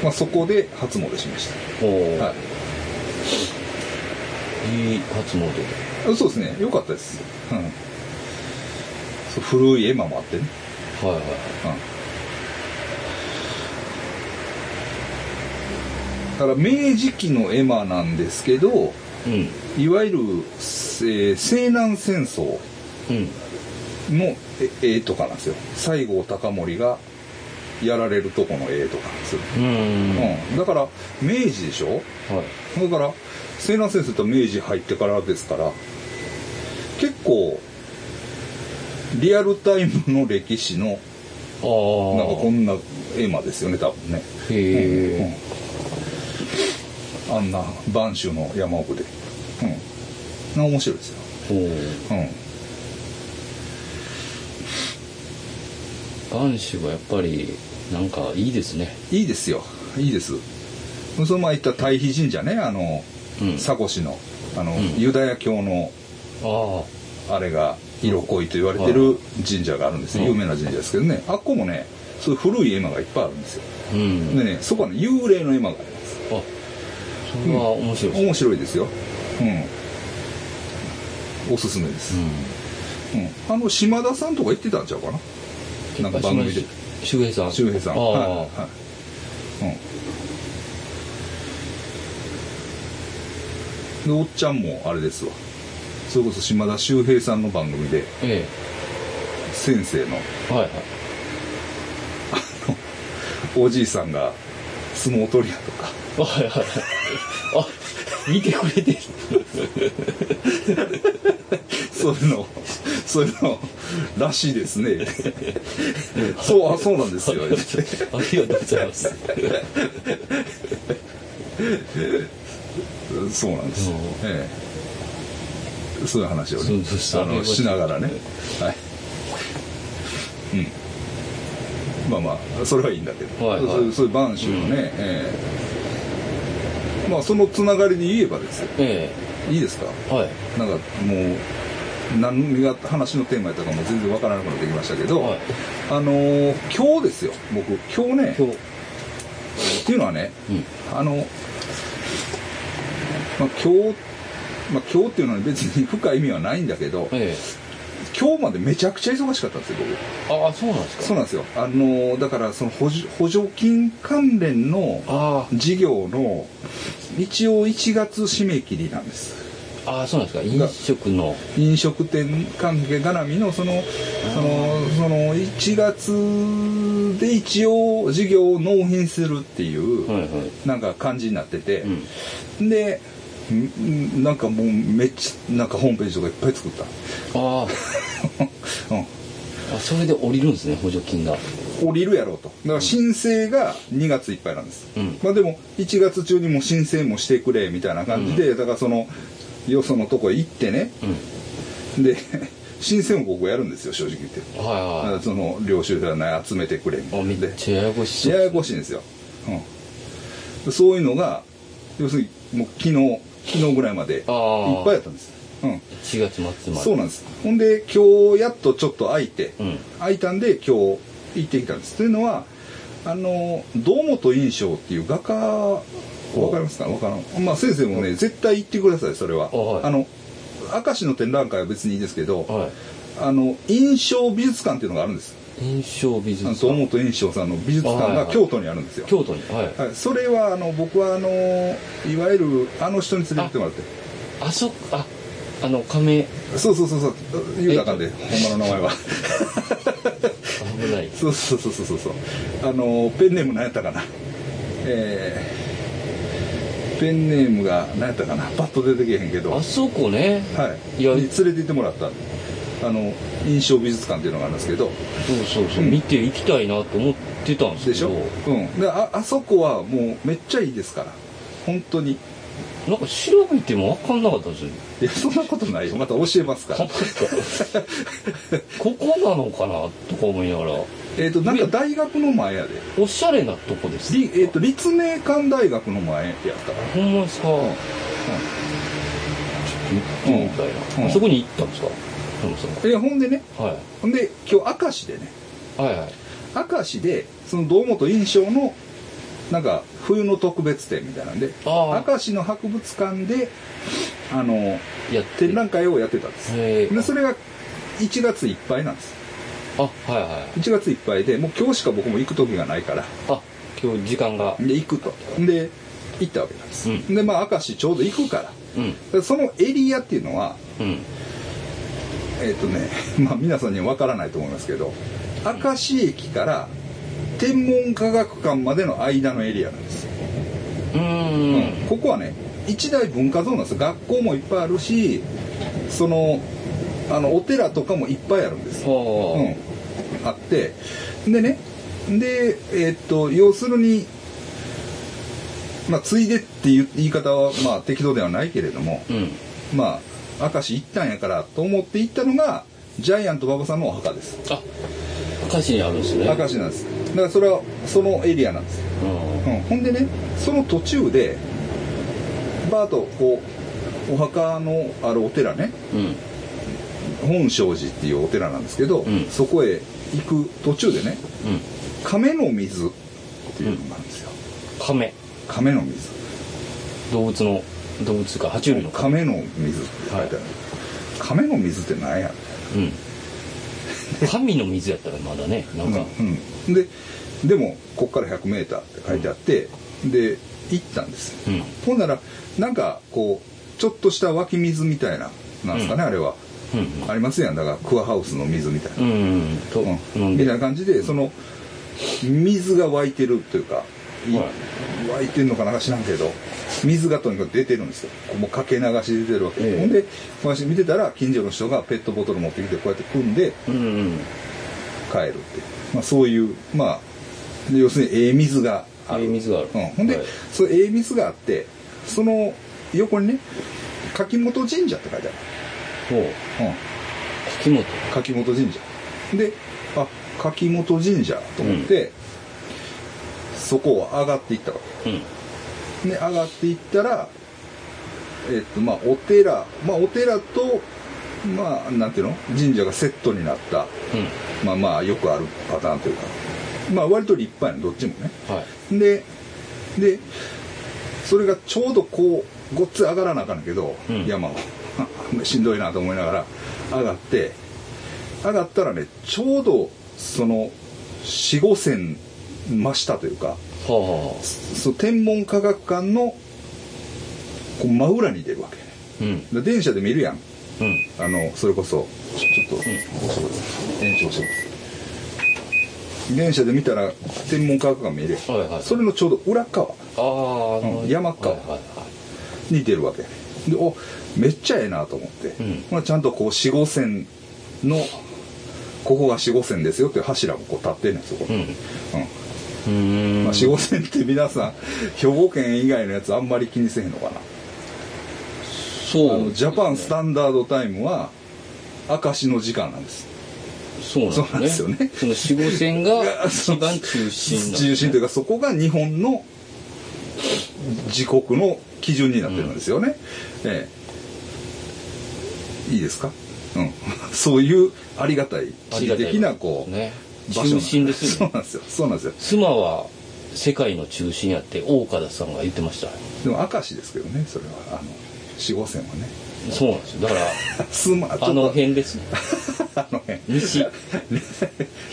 まあ、そこで初詣しましおお、た、はい。いい初詣。あそうですね。良かったです、うん、そう古い絵馬もあってね、はいはい。うん、だから明治期の絵馬なんですけどうん。いわゆる、えー西南戦争うん。絵とかなんですよ。西郷隆盛がやられるとこの絵とかですよ、うん。うん、だから明治でしょ？はい。だから西南戦争って明治入ってからですから結構リアルタイムの歴史のなんかこんな絵馬ですよね多分ね、へえ、うんあんな播州の山奥で。うん。な面白いですよ。うん播州はやっぱりなんかいいですね。いいですよ。いいです。その前行った太肥神社ねあの、うん。佐古市のあの、ん。ユダヤ教のああ。れが色濃いと言われてる神社があるんですよ、うん。有名な神社ですけどね。あっこもねそういう古い絵馬がいっぱいあるんですよ。でねそこはね幽霊の絵馬があります。あそれは面白いです面白いですよ。うん。おすすめです、うん。あの島田さんとか行ってたんちゃうかな？なんか番組で。周平さん。周平さん。はい。はい。うん。でおっちゃんもあれですわ。それこそ島田秀平さんの番組で。え先生の。えはいはい。おじいさんが相撲取り屋とか。はいはい。はいあ見てくれてる。そういうのそういうのらしいですね。そうあそうなんですよ。ありがとうございます。そうなんです、うん。ええ、そういう話をねあのしながらね。はい。うん。まあまあそれはいいんだけど、はいはい。そういうそういう播州のね、ええ。まあそのつながりで言えばですよ。えいいですか？えはい。なんかもう何が話のテーマやったかも全然わからなくなってきましたけど、はい。あのー今日ですよ僕。今日ね。今日っていうのはねうん。あの、まあ、今日、まあ、今日っていうのは別に深い意味はないんだけどえ今日までめちゃくちゃ忙しかったんですよ僕。えああそうなんですか？そうなんですよ。あのーだからその補助補助金関連のあ事業の一応1月締め切りなんですあああそうなんですか。飲食の。飲食店関係絡みのそのそのその1月で一応事業を納品するっていう、はいはい。なんか感じになってて、うん。でんんなんかもうめっちゃなんかホームページとかいっぱい作った、あ うん、ああそれで降りるんですね補助金が。降りるやろうと。だから申請が2月いっぱいなんです、うん。まあでも1月中にも申請もしてくれみたいな感じで、だからそのよそのとこへ行ってね。うん。で申請も僕やるんですよ正直言って。だかはらその領収書ね集めてくれみたいな。ややこしそう。ややこしいんですよ、うん、そういうのが要するにもう昨日昨日ぐらいまでいっぱいやったんです、うん、1月末まで。そうなんです。ほんで今日やっとちょっと空いて、うん。空いたんで今日行ってきたんです。というのはあの堂本印象っていう画家わかりますかわからんまあ先生もね絶対行ってくださいそれは。あはい。あの明石の展覧会は別にいいですけど、はあの印象美術館っていうのがあるんです。い印象美術館。堂本印象さんの美術館が京都にあるんですよ、京都に。はい。はい、それはあの僕はあのいわゆるあの人に連れてってもらって。あそああの亀。そうそうそうそう。言うたらあかんで。ほんまの名前は。危ない。そうそうそうそうそう。そうあのペンネーム何やったかな。えー、ペンネームが何やったかなパッと出てけへんけど。はあそこね。い。いや。に連れて行ってもらった。あの印象美術館っていうのがあるんですけど。そうそうそう、うん。見て行きたいなと思ってたんですけど。でしょ？うん。でああそこはもうめっちゃいいですから。本当に。なんか調べても分かんなかったんですよ。いやそんなことないよ。また教えますから。ここなのかな？とか思いながらえっとなんか大学の前やで。おしゃれなとこですりえっと立命館大学の前やった。からほんまですか、ちょっと行ってみたいな、うん。あそこに行ったんですか？えほんでね。はい。ほんで今日明石でね。はいはい。明石でその堂本印象のなんか冬の特別展みたいなんであ明石の博物館であのあやって。展覧会をやってたんです。でそれが1月いっぱいなんですあはいはい1月いっぱいでもう今日しか僕も行く時がないから。あ今日時間が。で行くと。で行ったわけなんです、うん。でまあ明石ちょうど行くから。うん。でそのエリアっていうのはうん。えっ、とね まあ皆さんには分からないと思いますけど明石駅から天文科学館までの間のエリアなんです。ようーん。ここはね一大文化ゾーンなんです。よ学校もいっぱいあるしそのあのお寺とかもいっぱいあるんです、はう。ん、あって。でね。でえーっと要するにまあついでっていう言い方はまあ適当ではないけれどもあうん。まあ明石行ったんやからと思って行ったのがジャイアント馬場さんのお墓です。あ明石にあるんですね。明石なんです。だからそれはそのエリアなんです、うん。うん、ほんでねその途中でバーッとこうお墓のあるお寺ね。うん本正寺っていうお寺なんですけど、うん。そこへ行く途中でねうん。亀の水っていうのがあるんですよ、亀。亀の水。動物の動物か爬虫類の亀。亀の水って書いてある、亀の水って何や？うん。神の水やったらまだね なんか、うんうん、ででもこっから 100m って書いてあって、で行ったんです。うん。ほんならなんかこうちょっとした湧き水みたいななんですかね、あれは。うんありますやん。だからクアハウスの水みたいな、みたいな感じでその水が湧いてるというか、湧いてるのかなんか知らんけど水がとにかく出てるんですよ。もうかけ流しで出てるわけ、ええ。ほんで私見てたら近所の人がペットボトル持ってきてこうやって汲んでうんうん。帰るってまあ、そういうまあ要するにええ水がある。ええ水がある。うん、ほんで、はい。そうええ水があってその横にね柿本神社って書いてある、ほう。うん、柿本。柿本神社。であ柿本神社と思って、そこを上がっていったわうん。けで上がっていったらえっとまあお寺まあお寺とまあなんていうの？神社がセットになったうまあまあよくあるパターンというか。まあ割と立派やのどっちもね。んはい。ででそれがちょうどこうごっつい上がらなあかんけど、うん。山を しんどいなと思いながら上がって上がったらねちょうどその4 5線真下というかはあはその天文科学館のこう真裏に出るわけね。あうん。で電車で見るやん。うん。あのそれこそちょっと延長します電車で見たら天文科学館見える。はいはい。それのちょうど裏側。あうん山川はいはいはい。に出るわけでおめっちゃええなと思って、うん。まあ、ちゃんとこう四五線のここが四五線ですよっていう柱もこう立ってんねんそこ。に、うん。うん。まあ、四五線って皆さん 兵庫県以外のやつあんまり気にせへんのかな。そう。あのジャパンスタンダードタイムは明石の時間なんです。そうなんですよね。その四五線が 一番中心ね。中心というかそこが日本の自国の基準になってるんですよね、ええいいですか？うん。そういうありがたい地理的なこう、ね。中心ですよね。そうなんですよ。そうなんですよ。妻は世界の中心やって大岡田さんが言ってました。でも明石ですけどねそれは。あの四五線はね。そうなんですよ。だから すまあの辺ですね。あの辺。西。兵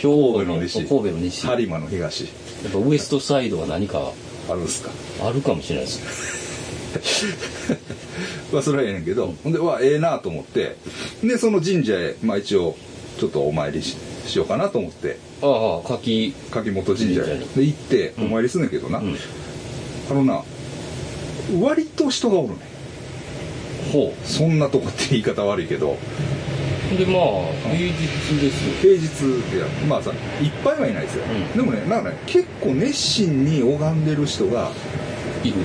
庫の西。神戸の西。やっ播磨の東。ぱウエストサイドは何かあるんですか？あるかもしれないです まあそれはええねんけど、ほんでわええなと思ってでその神社へまあ一応ちょっとお参りししようかなと思って。ああ柿。柿本神社へ。で行ってお参りすんねんけどな、うん。あのな割と人がおるねほそんなとこって言い方悪いけど。うでまあ平日ですよ。平日いやまあさいっぱいはいないですよ、うん。でもねなんかね結構熱心に拝んでる人がいる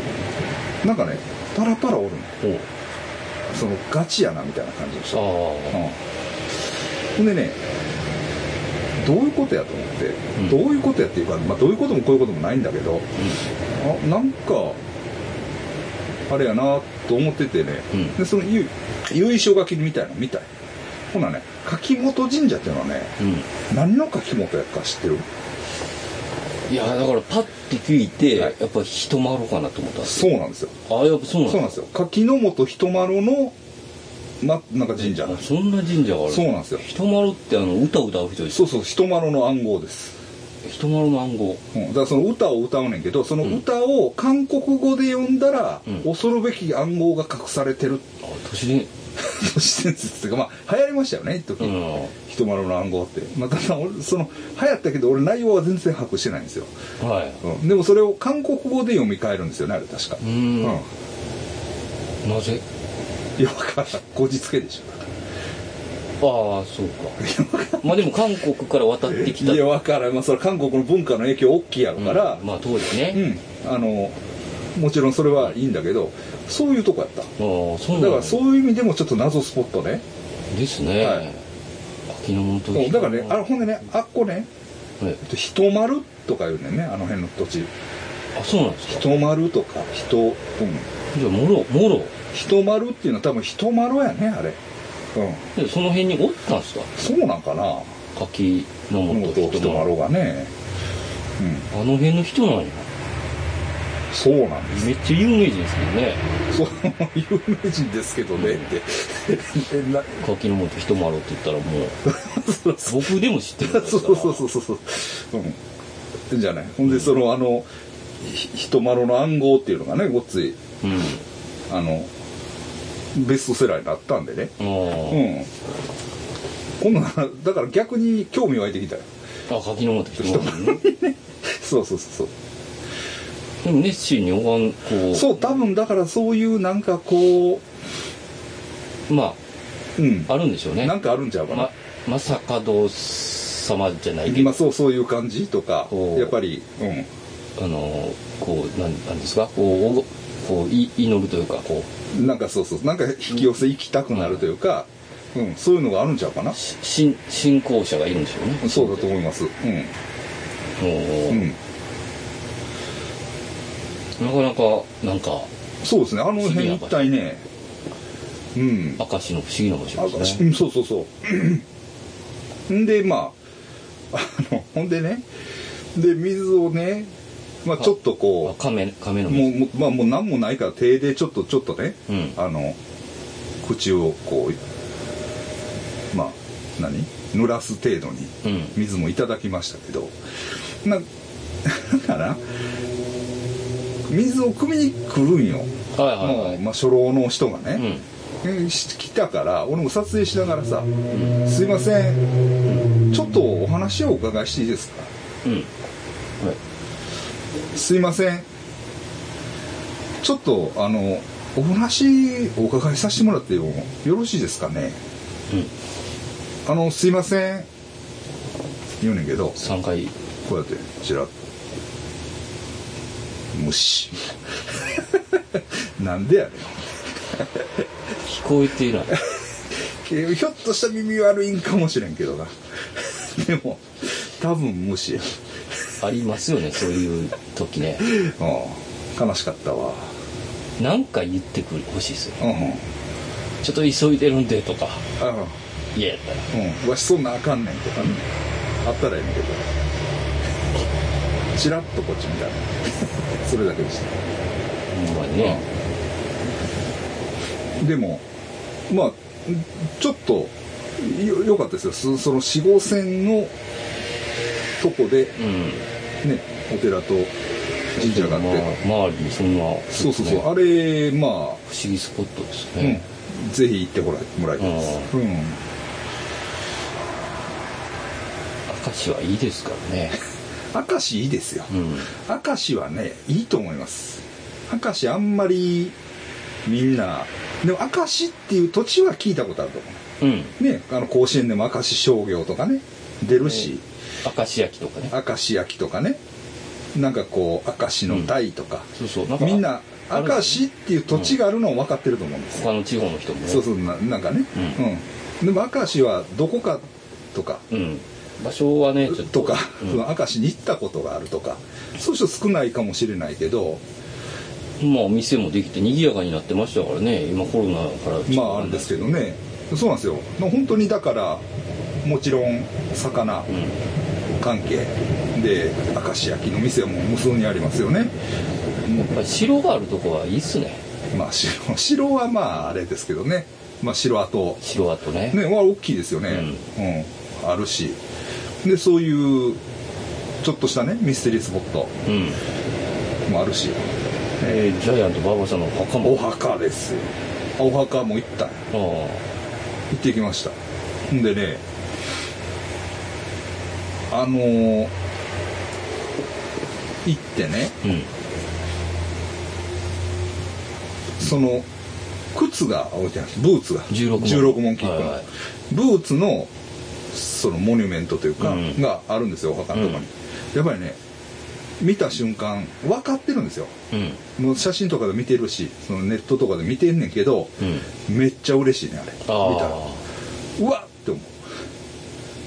なんかねパラパラおるねほう。そのガチやなみたいな感じの人。あうん。ほんでねどういうことやと思って、うん。どういうことやっていうか、まあ、どういうこともこういうこともないんだけどあなんかあれやなと思っててね、うん。でそのゆ由緒書きみたいなの見たい。ほなね柿本神社っていうのはねうん。何の柿本やか知ってる？いやだからパッて聞いて、はい。やっぱ人丸かなと思ったそうなんですよ。あやっぱそうなんですよ。柿の本人丸のまなんか神社。あそんな神社があるそうなんですよ。人丸ってあの歌歌う人ですそうそう人丸の暗号です。人丸の暗号。うん、だからその歌を歌うねんけどその歌を韓国語で読んだら、うん。恐るべき暗号が隠されてる。あ都市伝 都市伝説っていうかまあ流行りましたよね一時、うん。人丸の暗号って、まあ、ただ俺その流行ったけど俺内容は全然把握してないんですよ、はい。うん、でもそれを韓国語で読み替えるんですよねあれ確か。うーん。うん。なぜ？いやわからん。こじつけでしああそうか。まあでも韓国から渡ってきた。ょいやわからん、まあ、それ韓国の文化の影響大きいやろから、うん。まあ当時ね、うん、あのもちろんそれはいいんだけどそういうとこやった。あだからそういう意味でもちょっと謎スポットね。ですね、はい。秋の本だからねあほんでねあっこねはい。人丸とか言うねんねあの辺の土地。あそうなんですか？人丸とか人うん。じゃあもろもろ？人丸っていうのは多分人丸やねあれ。うん。でその辺におったんですか？そうなんかな。柿のも本とと人丸がね。うん。あの辺の人なんやそうなんです。めっちゃ有名人ですもんね。そう有名人ですけどね。って柿の本人もあろうって言ったらもう 僕でも知ってるそうそうそうそうそう。うん。じゃない。ほんでそのあのひ人丸の暗号っていうのがねごっついうん。あのベストセラーになったんでね。あうん。今度はだから逆に興味湧いてきたよ。ああ柿の本人もあるね。そうそうそうそうでも熱心におわんこう。そう多分だからそういうなんかこまううん。ああるんでしょうね。なんかあるんちゃうかな、ままさかど様じゃないけど、まあそうそういう感じとかやっぱりうん。あのこうなんなんですか？こうおこうい祈るというかこなんかそうそう。なんか引き寄せ行きたくなるというか、うん、そういうのがあるんちゃうかな。信信仰者がいるんでしょうね。そうだと思います。うん。うんなかなかなんかそうですね。あの辺一帯ね。うん。明石の不思議な場所あですね。うんそうそうそう。んでまああのほんでね。で水をねまあちょっとあこ亀亀のうもうもうまあもう何もないから手でちょっとちょっとねうん。あの口をこうまあ何？濡らす程度にうん。水もいただきましたけど。な だから水を汲みに来るんよ、はいはいはい。もうまあ、初老の人がね、うん。来たから俺も撮影しながらさ「すいません。ちょっとお話をお伺いしていいですか?うん。はい」すいません。ちょっとあのお話お伺いさせてもらってよよろしいですかね？あのすいません。言うねんけど。3回。こうやってちらっと無視 なんでやねん。聞こえていない。え ひょっとしたら耳悪いんかもしれんけどな。でも多分無視や、ありますよねそういう時ね。うん、悲しかったわ。なんか言ってくる欲しいですよ。うんうん。ちょっと急いでるんでとかあ。嫌やったら。うん。わしそんなあかんねんとかね。あったらええねんけど。チラッとこっち見たらそれだけでした。ほんまに。ねでもまあちょっとよよかったですよ。そその四号線のとこでうん。ねお寺と神社があって、まあ周りにそんなそうそうそう、ね。あれま不思議スポットですあ、ね、うん、ぜひ行ってもらいもらいたいです、うん、明石はいいですからね明石いいですよ、うん。明石はねいいと思います。明石あんまりみんなでも明石っていう土地は聞いたことあると思う。ん。うねあの甲子園でも明石商業とかね出るし、明石焼きとかね。明石焼きとかね。なんかこう明石の鯛とか、そうそう。なんかみんな明石っていう土地があるのを分かってると思うんですよ、他の地方の人もね。そうそうななんかね、ううん。でも明石はどこかとか。うん場所はねちょっと。とか、うん。明石に行ったことがあるとかそういう人少ないかもしれないけどまあお店もできて賑やかになってましたからね今コロナから。まああるんですけどね。そうなんですよ。本当にだからもちろん魚うん。関係で明石焼きの店はもう無数にありますよね。やっぱり城があるとこはいいっすね。まあ城城はまああれですけどね。まあ城跡。城跡ね。ねは大きいですよね。うん、あるしでそういうちょっとしたねミステリースポット。うん。もあるし。えージャイアント馬場さんの墓も。お墓ですお墓も行った。行ってきました。んでねあのー行ってねあうん。その靴が置いてあるブーツが。16門。16門キックの、はいはい。ブーツのそのモニュメントというか、うん。があるんですよお墓のとこに、うん。やっぱりね見た瞬間分かってるんですよ。うん。もう写真とかで見てるしそのネットとかで見てんねんけど、うん。めっちゃ嬉しいねあれ。見たら。あうわっって思う。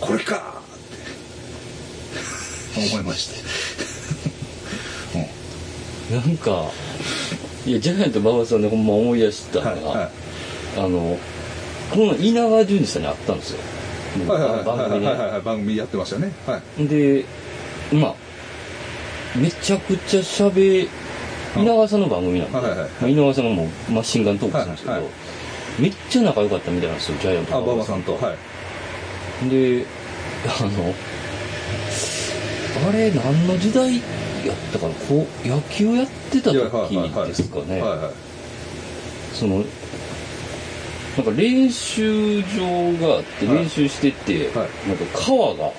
これかーって。思いまして、あ なんかいやジャイアント馬場さんでほんま思い出したうん、のが、はいはい。あのこの稲川淳二さんに会ったんですよ番組はいはいはい。番組やってましたね。はい。ででまあめちゃくちゃしゃべ稲川さんの番組なんで、はいはいはい。まあ稲川さんがもうマシンガントークするんですけど、はいはい。めっちゃ仲良かったみたいなんですよジャイアントあ馬場さんと。はい。であのあれ何の時代やったかな？こう野球やってた時ですかね。そのなんか練習場があってはい。練習してて、はい。なんか川がはい。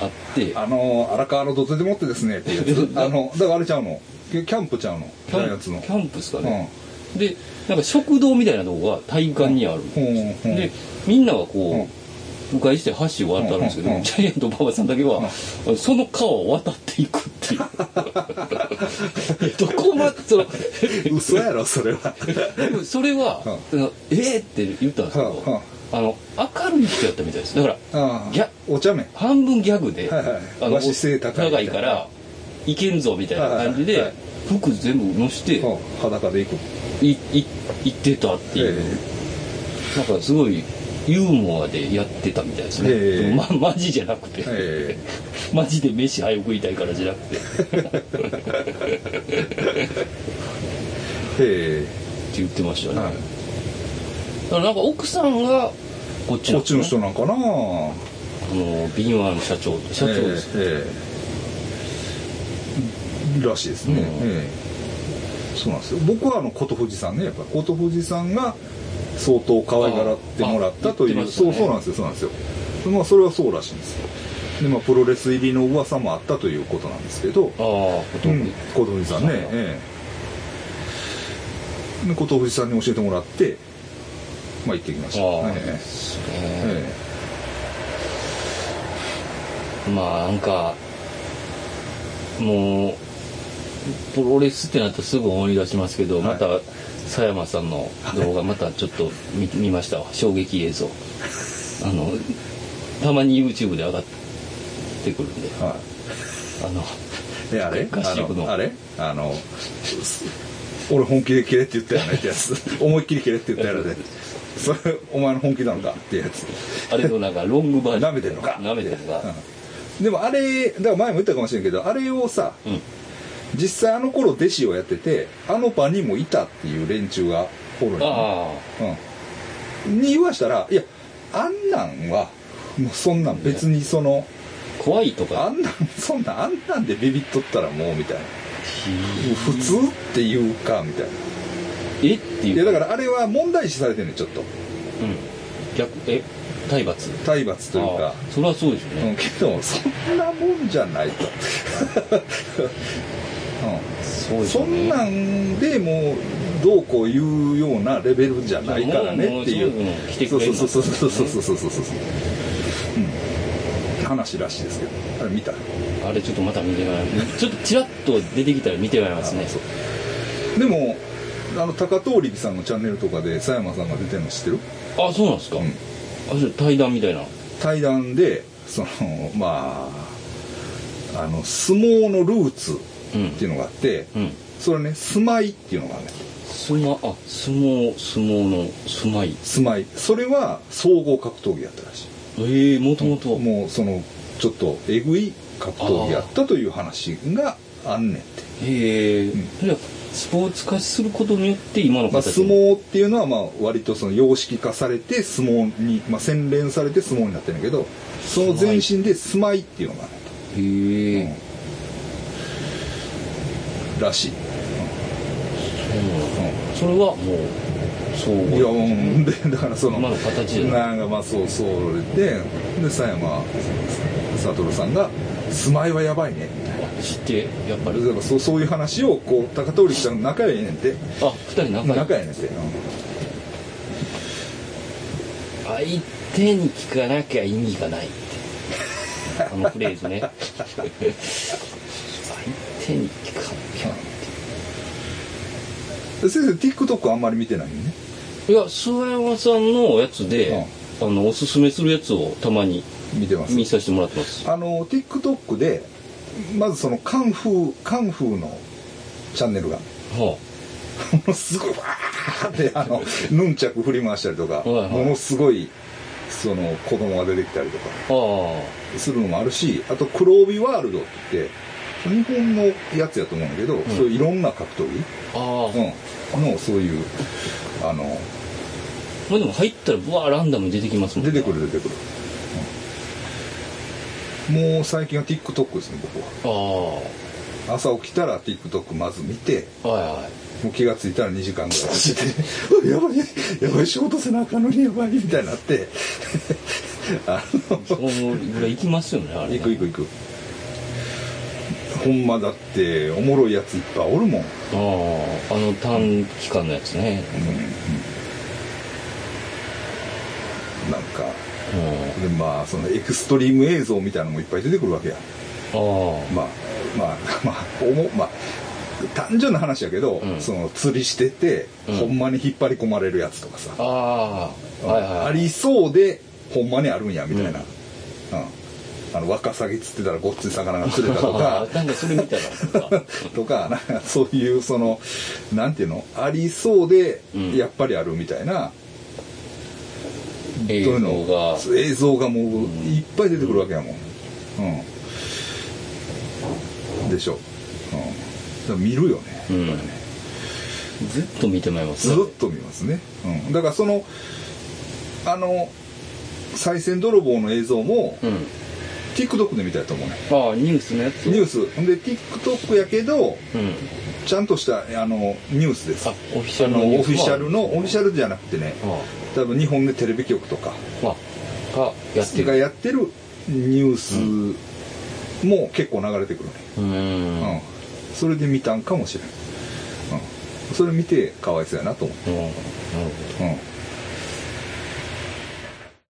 あって。あの荒川の土手でもってですねっていう あのだからあれちゃうの？キャンプちゃうの？ジキャンャイアンツの。キャンプですかうん。ね、でなんか食堂みたいなとこが体育館にある、うん。うん。でみんながこう、迂回して橋を渡るんですけど、ジャイアント馬場さんだけは、その川を渡っていくっていう。どこまでその嘘やろそれは。でもそれは、えー？って言ったんですけど、はあの明るい人やったみたいです。だからあギャあお茶目。半分ギャグで、はいはい。あの高いからいけんぞみたいな感じで、服全部乗して、うん。裸で行く。いい行ってたっていう、え。なんかすごいユーモアでやってたみたいですね、ええ。でもまマジじゃなくて、え。マジで飯早く食いたいからじゃなくて。ってええ言ってましたね、はい。だからなんか奥さんがこっちえこっちの人のなんかな。あの敏腕社長社長です、ええええ。らしいですね、うん。ええ。そうなんですよ。僕はあの琴富士さんね。やっぱ琴富士さんが相当可愛がらってもらったという、ねそうそうなんですよそうなんですよまあそれはそうらしいんですよでまあプロレス入りの噂もあったということなんですけどああことうん琴富士さんね、ええで琴富士さんに教えてもらってまあ行ってきました、ああ、ええ、えまあなんかもうプロレスってなったらすぐ思い出しますけど、はいまた佐山さんの動画またちょっと見見ましたわ。衝撃映像。あのたまに YouTube で上がってくるんで。えはい。あのえあれ？合宿のあのあれ？あのす俺本気で切れって言ったよねってやつ。思いっきり切れって言ったやろで。それお前の本気なのか？ってやつ。あれのなんかロングバージョン。舐めてんのか？舐めてるのか。でもあれだから前も言ったかもしれんけどあれをさうん実際あの頃弟子をやっててあの場にもいたっていう連中がおるのよあうん。に言わしたらいやあんなんはもうそんなん別にそのあ怖いとか。あんなんそんなんあんなんでビビっとったらもうみたいな。普通っていうかみたいな。えっていう。いやだからあれは問題視されてんねんちょっと。うん。逆え体罰。体罰というか。それはそうですようんね、けどそんなもんじゃないと、そううん、ね。そん。なん。でもうど。うこう言うようなレベルじゃないからねっていうそうそうそうそうそうそうそうそうそうそううん。話らしいですけどあれ見たあれちょっとまた見てもらいちょっとチラッと出てきたら見てもらいますねでもあの高遠力さん。のチャンネルとかで佐山さん。が出てるの知ってるあそうなん。ですか、うん。あそれ対談みたいな対談でそのまああの相撲のルーツっていうのがあって、うん。それね住まいっていうのがあるね。相撲あ相撲相撲の住まい。住まい。それは総合格闘技やったらしええもともと。いもうそのちょっとえぐい格闘技やったという話があんねんって、へえ、ん。じゃあスポーツ化することによって今のまあ、形相撲っていうのはまあ割とその様式化されて相撲に、まあ、洗練されて相撲になってるんだけどその前身で住まいっていうのがあるへえ、ね。んと、うんらしい、それはもう総合いやうんでだからその今の形じゃなんかまあそうそうでで佐山悟さんが「住まいはやばいね」知ってやっぱり。だからそうそういう話をこう高通力さんの仲良いねんて。あ二人仲いい。仲良いねんて、うん。相手に聞かなきゃ意味がないって。あのフレーズね手にピカピ先生 TikTok あんまり見てないよね。カいや諏訪山さんのやつで、あのおすすめするやつをたまに見てます。見させてもらってます。あの TikTok でまずそのカンフーカンフーのチャンネルが。はものすごいわーってあのヌンチャク振り回したりとか、はいはい。ものすごいその子供が出てきたりとか。ああ。するのもあるしあと黒帯ワールドって言って日本のやつやと思うんだけど、そういういろんな格闘技、ああ、うん、のそういうあのまあでも入ったらブワーランダムに出てきますもん出てくる出てくる、うん。もう最近は TikTok ですね僕は。あ朝起きたら TikTok まず見てあはいはい。もう気がついたら2時間ぐらいして やばいやばい仕事せなあかんのにやばいみたいになって。あのそのぐらい行きますよねあれね。行く行く行くほんまだっておもろいやついっぱいおるもん、あああの短期間のやつね。うん、なんかうん。でまあそのエクストリーム映像みたいなのもいっぱい出てくるわけや。ああまあまあ まあおもまあ単純な話やけど、うん。その釣りしてて、うん。ほんまに引っ張り込まれるやつとかさ、ああはいはいありそうでほんまにあるんやみたいな、うんあのワカサギ釣ってたらごっつい魚が釣れたとか。なんかそれ見たらとかなんかそういうそのなんていうの？ありそうでうん。やっぱりあるみたいな、映そういうの像が映像がもういっぱい出てくるわけやもん、うん、でしょ、うん、見るよねうん。ずっと見てまいります。ずっと見ますね、うん、だからそのあの賽銭泥棒の映像も、うん TikTok で見たやと思うねああニュースのやつ？ニュース。ほんで TikTok やけどうん。ちゃんとしたあのニュースです。あオフィシャあルのオフィシャルのもオフィシャルじゃなくてね。あ多分日本でテレビ局とか。がやってがるやってるニュースも結構流れてくるね、うーん。うん。それで見たんかもしれない、うん、それ見てかわいそうやなと思って、うん。なるほど。うん